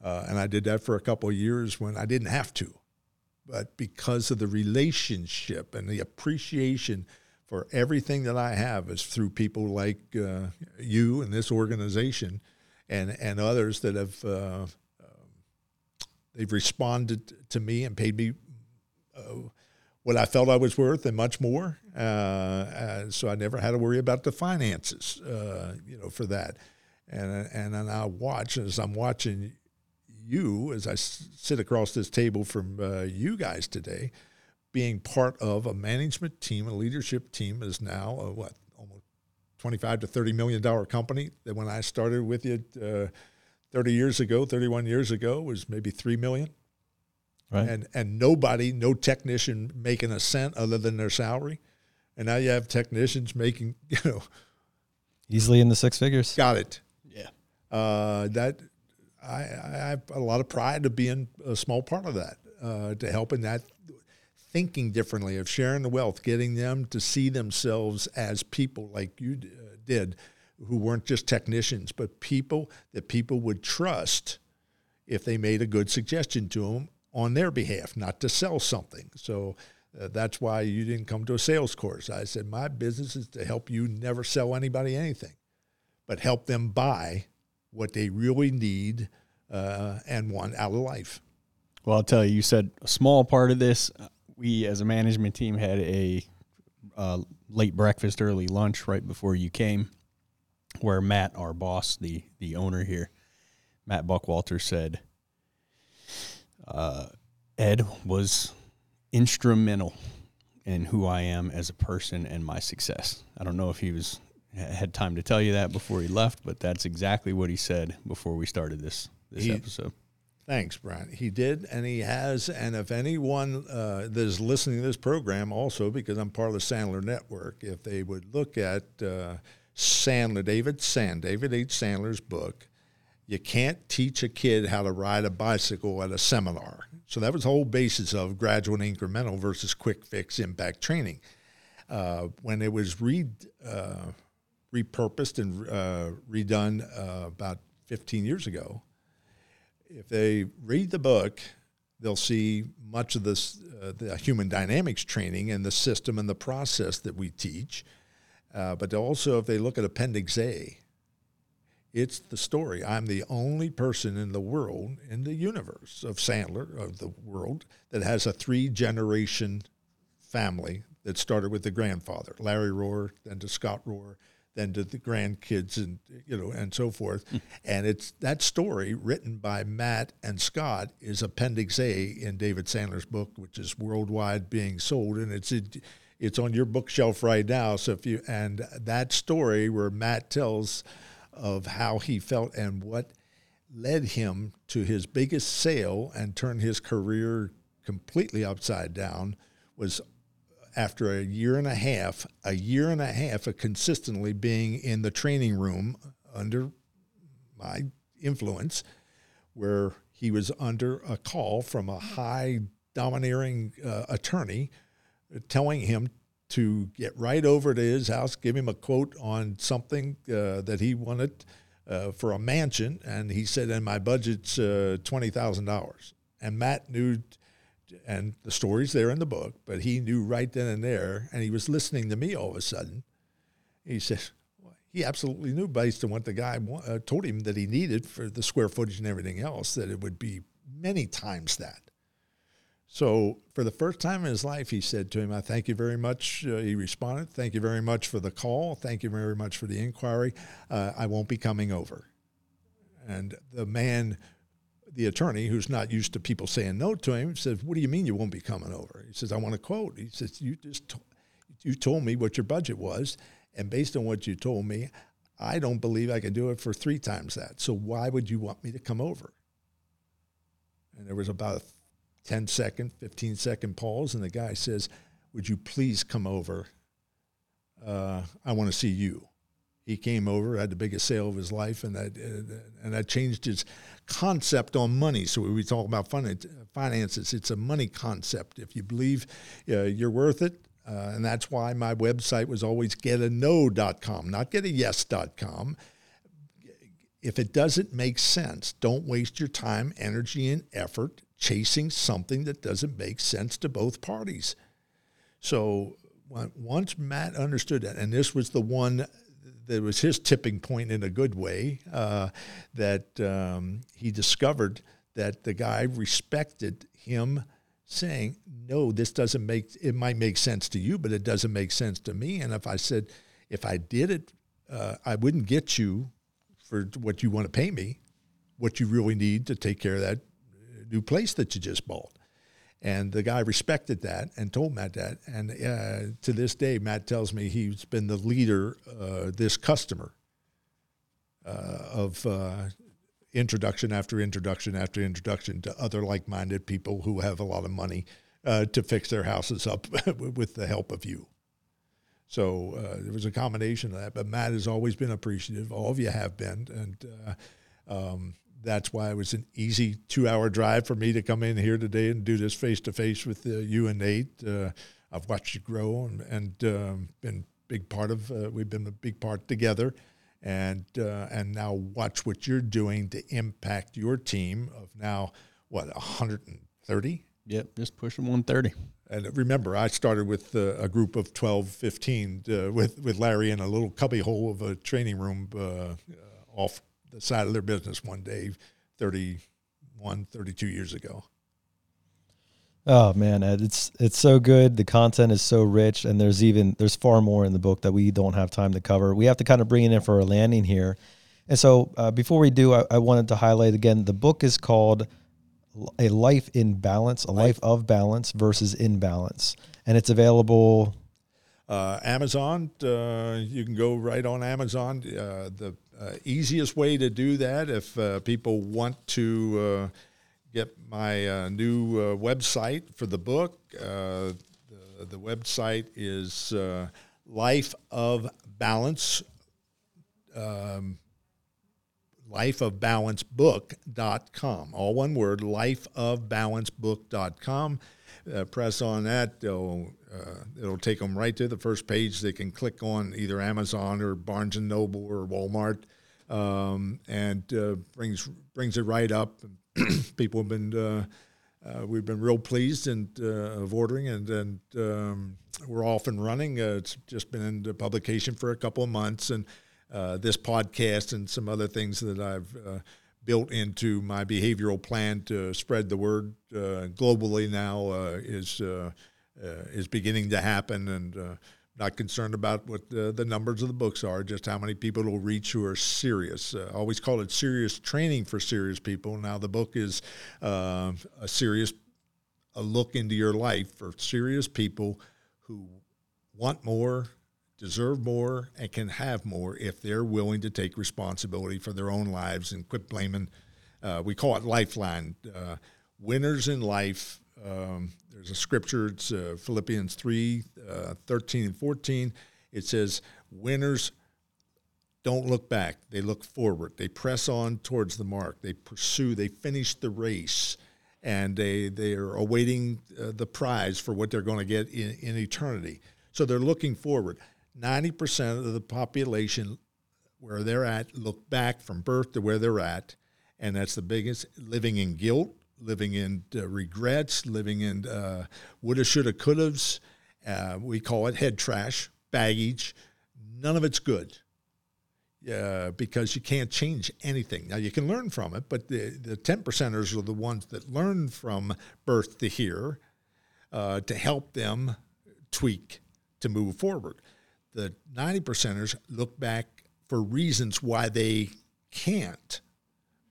Uh, and I did that for a couple of years when I didn't have to, but because of the relationship and the appreciation for everything that I have is through people like uh, you and this organization, and and others that have uh, they've responded to me and paid me what I felt I was worth and much more. Uh, uh, so I never had to worry about the finances, uh, you know, for that. And and I watch as I'm watching you as I sit across this table from uh, you guys today being part of a management team, a leadership team is now a, what almost twenty-five to thirty million dollar company. That when I started with you uh, thirty years ago, thirty-one years ago, was maybe three million, Right. and and nobody, no technician making a cent other than their salary, and now you have technicians making, you know, Easily in the six figures. got it. Yeah. Uh, that I, I have a lot of pride of being a small part of that, uh, to helping that thinking differently, of sharing the wealth, getting them to see themselves as people like you d- uh, did, who weren't just technicians, but people that people would trust if they made a good suggestion to them on their behalf, not to sell something. So uh, that's why you didn't come to a sales course. I said, my business is to help you never sell anybody anything, but help them buy what they really need uh, and want out of life. Well, I'll tell you, you said a small part of this. We, as a management team, had a uh, late breakfast, early lunch right before you came, where Matt, our boss, the the owner here, Matt Buckwalter, said uh, Ed was instrumental in who I am as a person and my success. I don't know if he was had time to tell you that before he left, but that's exactly what he said before we started this this He- episode. Thanks, Brian. He did, and he has. And if anyone uh, that is listening to this program, also because I'm part of the Sandler Network, if they would look at uh, Sandler, David Sand, David H. Sandler's book, you can't teach a kid how to ride a bicycle at a seminar. So that was the whole basis of gradual incremental versus quick fix impact training. Uh, when it was re, uh, repurposed and uh, redone uh, about 15 years ago, if they read the book, they'll see much of this, uh, the human dynamics training and the system and the process that we teach. Uh, but also, if they look at Appendix A, it's the story. I'm the only person in the world, in the universe of Sandler, of the world, that has a three generation family that started with the grandfather, Larry Rohr, then to Scott Rohr, then to the grandkids and you know and so forth. Hmm. and it's that story written by Matt and Scott is Appendix A in David Sandler's book, which is worldwide being sold, and it's it's on your bookshelf right now. So if you and that story where Matt tells of how he felt and what led him to his biggest sale and turned his career completely upside down was after a year and a half, a year and a half of consistently being in the training room under my influence, where he was under a call from a high domineering uh, attorney telling him to get right over to his house, give him a quote on something uh, that he wanted uh, for a mansion. And he said, and my budget's uh, $20,000. And Matt knew and the story's there in the book, but he knew right then and there, and he was listening to me all of a sudden. He said, well, he absolutely knew based on what the guy uh, told him that he needed for the square footage and everything else, that it would be many times that. So, for the first time in his life, he said to him, I thank you very much. Uh, he responded, Thank you very much for the call. Thank you very much for the inquiry. Uh, I won't be coming over. And the man the attorney, who's not used to people saying no to him, says, "What do you mean you won't be coming over?" He says, "I want a quote." He says, "You just to- you told me what your budget was, and based on what you told me, I don't believe I can do it for three times that. So why would you want me to come over?" And there was about 10 second, 15 second pause, and the guy says, "Would you please come over? Uh, I want to see you." He came over, had the biggest sale of his life, and that uh, and that changed his concept on money. So we talk about fin- finances. It's a money concept. If you believe uh, you're worth it, uh, and that's why my website was always getano.com, not getayes.com. If it doesn't make sense, don't waste your time, energy, and effort chasing something that doesn't make sense to both parties. So once Matt understood that, and this was the one that was his tipping point in a good way, uh, that um, he discovered that the guy respected him saying, "No, this doesn't make. It might make sense to you, but it doesn't make sense to me." And if I said, if I did it, uh, I wouldn't get you for what you want to pay me, what you really need to take care of that new place that you just bought. And the guy respected that and told Matt that. And uh, to this day, Matt tells me he's been the leader, uh, this customer, uh, of uh, introduction after introduction after introduction to other like minded people who have a lot of money uh, to fix their houses up with the help of you. So uh, there was a combination of that. But Matt has always been appreciative. All of you have been. And uh, um, that's why it was an easy two hour drive for me to come in here today and do this face to face with uh, you and Nate. Uh, I've watched you grow and, and um, been big part of, uh, we've been a big part together. And, uh, and now watch what you're doing to impact your team of now, what, 130? Yep, just pushing 130. And remember, I started with uh, a group of 12, 15 uh, with, with Larry in a little cubby hole of a training room uh, off the side of their business one day 31, 32 years ago. Oh man, Ed, it's it's so good. The content is so rich, and there's even there's far more in the book that we don't have time to cover. We have to kind of bring it in for a landing here. And so, uh, before we do, I, I wanted to highlight again: the book is called "A Life in Balance: A Life of Balance versus Imbalance," and it's available. Uh, Amazon, uh, you can go right on Amazon. Uh, the uh, easiest way to do that, if uh, people want to uh, get my new website for the book, the, the website is Life of Balance. Um, lifeofbalancebook.com. All one word, lifeofbalancebook.com. Uh, press on that, it'll, uh, it'll take them right to the first page. They can click on either Amazon or Barnes and Noble or Walmart, um, and uh, brings brings it right up. People have been uh, uh, we've been real pleased and of ordering, and and um, we're off and running. it's just been in publication for a couple of months, and this podcast and some other things that I've built into my behavioral plan to spread the word uh, globally now uh, is uh, is beginning to happen, and not concerned about what the, the, numbers of the books are, just how many people will reach who are serious. I always call it serious training for serious people. Now the book is a serious a look into your life for serious people who want more deserve more and can have more if they're willing to take responsibility for their own lives and quit blaming. Uh, we call it lifeline. Uh, winners in life. Um, there's a scripture, it's uh, Philippians 3 uh, 13 and 14. It says, Winners don't look back, they look forward. They press on towards the mark, they pursue, they finish the race. And they, they are awaiting uh, the prize for what they're going to get in, in eternity. So they're looking forward. 90% of the population where they're at look back from birth to where they're at. And that's the biggest living in guilt, living in uh, regrets, living in uh, woulda, shoulda, couldas. Uh, we call it head trash, baggage. None of it's good uh, because you can't change anything. Now, you can learn from it, but the, the 10 percenters are the ones that learn from birth to here uh, to help them tweak to move forward the 90 percenters look back for reasons why they can't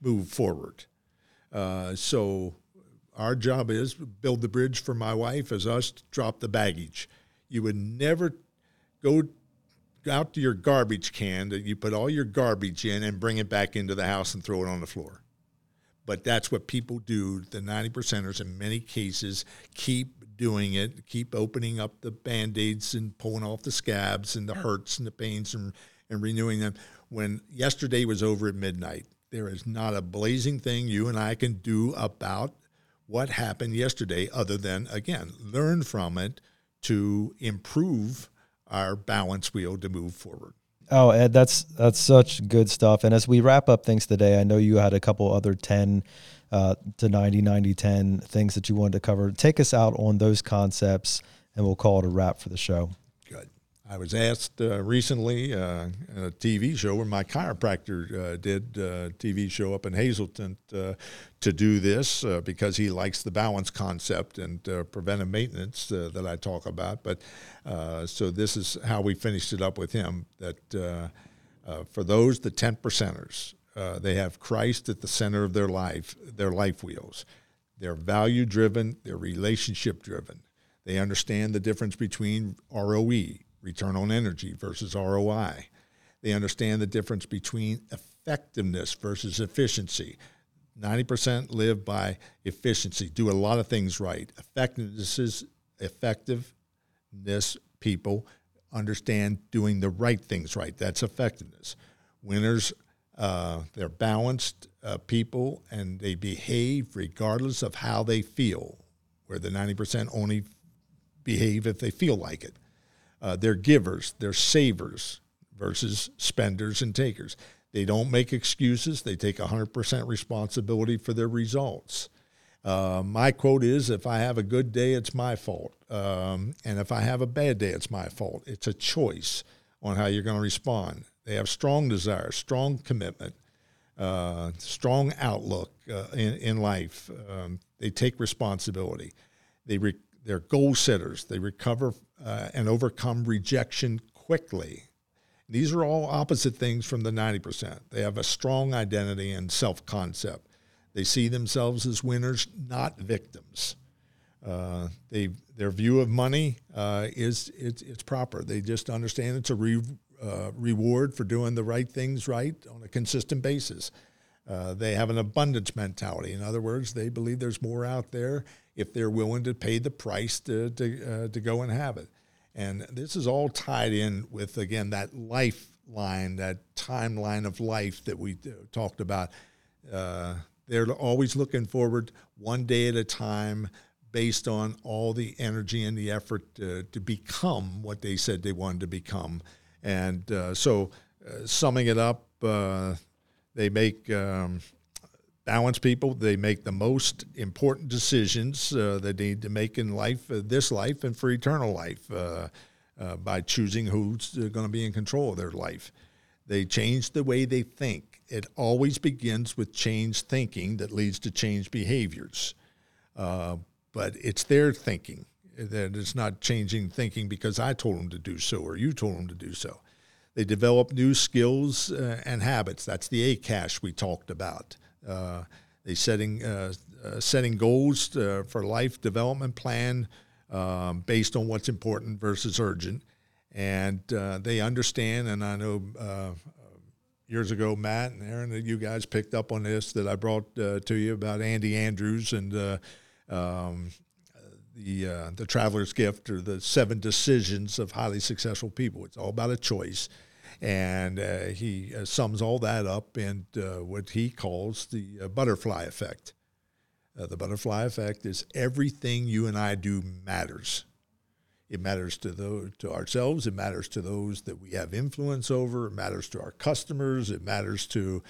move forward. Uh, so our job is build the bridge for my wife as us drop the baggage. You would never go out to your garbage can that you put all your garbage in and bring it back into the house and throw it on the floor. But that's what people do. The 90 percenters in many cases keep doing it, keep opening up the band aids and pulling off the scabs and the hurts and the pains and, and renewing them. When yesterday was over at midnight, there is not a blazing thing you and I can do about what happened yesterday other than, again, learn from it to improve our balance wheel to move forward. Oh, Ed, that's that's such good stuff. And as we wrap up things today, I know you had a couple other 10 uh, to 90, 90, 10 things that you wanted to cover. Take us out on those concepts, and we'll call it a wrap for the show. I was asked uh, recently uh, a TV show where my chiropractor uh, did a uh, TV show up in Hazleton uh, to do this uh, because he likes the balance concept and preventive maintenance that I talk about. But so this is how we finished it up with him that for those, the 10 percenters, they have Christ at the center of their life, their life wheels. They're value driven, they're relationship driven. They understand the difference between ROE, return on energy, versus ROI. They understand the difference between effectiveness versus efficiency. 90% live by efficiency, do a lot of things right. Effectiveness is effectiveness, people understand doing the right things right. That's effectiveness. Winners uh, they're balanced uh, people and they behave regardless of how they feel, where the 90% only behave if they feel like it. Uh, they're givers, they're savers versus spenders and takers. They don't make excuses, they take 100% responsibility for their results. Uh, my quote is if I have a good day, it's my fault. Um, and if I have a bad day, it's my fault. It's a choice on how you're going to respond. They have strong desire, strong commitment, uh, strong outlook uh, in, in life. Um, they take responsibility. They re- they're goal setters. They recover uh, and overcome rejection quickly. These are all opposite things from the 90%. They have a strong identity and self concept. They see themselves as winners, not victims. Uh, they their view of money uh, is it's, it's proper. They just understand it's a re, uh, reward for doing the right things right on a consistent basis. Uh, they have an abundance mentality. In other words, they believe there's more out there if they're willing to pay the price to to, uh, to go and have it. And this is all tied in with again that lifeline, that timeline of life that we talked about. Uh, they're always looking forward, one day at a time, based on all the energy and the effort to, to become what they said they wanted to become. And uh, so, uh, summing it up, uh, they make um, balanced people. They make the most important decisions uh, they need to make in life, uh, this life, and for eternal life uh, uh by choosing who's uh, going to be in control of their life. They change the way they think. It always begins with change thinking that leads to change behaviors. Uh, but it's their thinking that it's not changing thinking because I told them to do so or you told them to do so. They develop new skills uh, and habits. That's the ACASH we talked about. Uh, they setting uh, uh setting goals uh, for life development plan um, based on what's important versus urgent, and uh, they understand. And I know years ago, Matt and Aaron, that you guys picked up on this that I brought to you about Andy Andrews and um, the uh, the traveler's gift or the seven decisions of highly successful people. It's all about a choice, and uh, he uh, sums all that up in uh, what he calls the uh, butterfly effect. Uh, the butterfly effect is everything you and I do matters. It matters to those, to ourselves. It matters to those that we have influence over. It matters to our customers. It matters to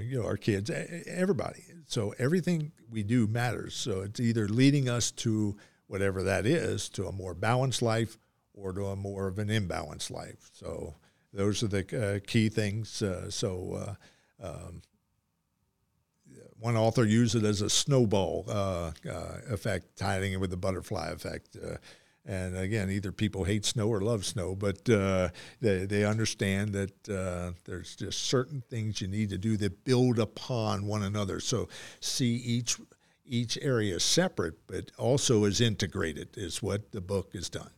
you know, our kids, everybody. So everything we do matters. So it's either leading us to whatever that is, to a more balanced life or to a more of an imbalanced life. So those are the uh, key things. Uh, so uh, um, one author used it as a snowball uh, uh, effect, tying it with the butterfly effect. And again, either people hate snow or love snow, but uh, they, they understand that uh, there's just certain things you need to do that build upon one another. So see each each area separate, but also as integrated is what the book has done.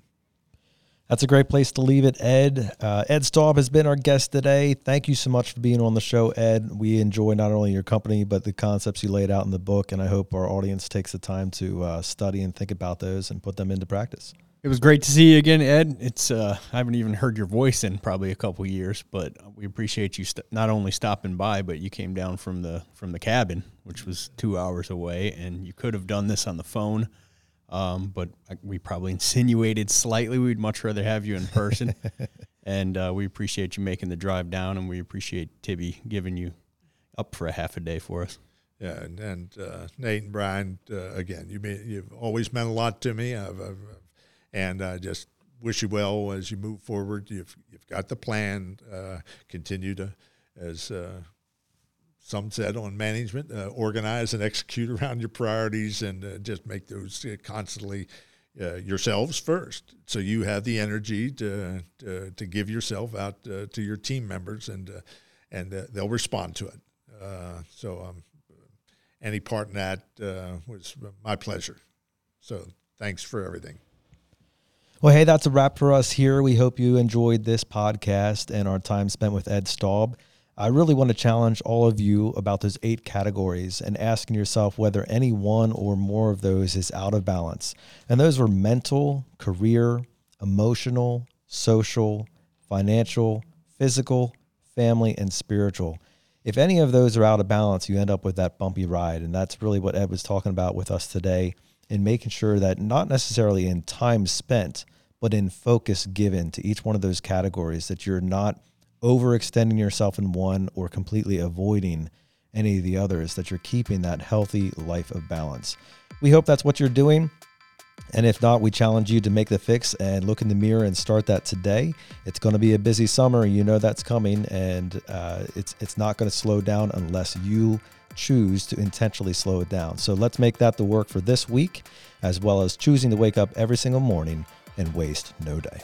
That's a great place to leave it, Ed. Uh, Ed Staub has been our guest today. Thank you so much for being on the show, Ed. We enjoy not only your company, but the concepts you laid out in the book, and I hope our audience takes the time to uh, study and think about those and put them into practice. It was great to see you again, Ed. It's uh, I haven't even heard your voice in probably a couple years, but we appreciate you st- not only stopping by, but you came down from the from the cabin, which was two hours away, and you could have done this on the phone um, but we probably insinuated slightly we'd much rather have you in person. and uh, we appreciate you making the drive down, and we appreciate Tibby giving you up for a half a day for us. Yeah, and, and uh, Nate and Brian, uh, again, you mean, you've always meant a lot to me, I've, I've, and I just wish you well as you move forward. You've you've got the plan. Uh, continue to, as uh, some said on management, uh, organize and execute around your priorities and uh, just make those uh, constantly uh, yourselves first. So you have the energy to, to, to give yourself out uh, to your team members and, and they'll respond to it. so um, any part in that was my pleasure. So thanks for everything. Well, hey, that's a wrap for us here. We hope you enjoyed this podcast and our time spent with Ed Staub. I really want to challenge all of you about those eight categories and asking yourself whether any one or more of those is out of balance. And those were mental, career, emotional, social, financial, physical, family, and spiritual. If any of those are out of balance, you end up with that bumpy ride. And that's really what Ed was talking about with us today in making sure that not necessarily in time spent, but in focus given to each one of those categories, that you're not overextending yourself in one or completely avoiding any of the others, that you're keeping that healthy life of balance. We hope that's what you're doing. And if not, we challenge you to make the fix and look in the mirror and start that today. It's going to be a busy summer, you know that's coming, and uh, it's it's not going to slow down unless you choose to intentionally slow it down. So let's make that the work for this week, as well as choosing to wake up every single morning and waste no day.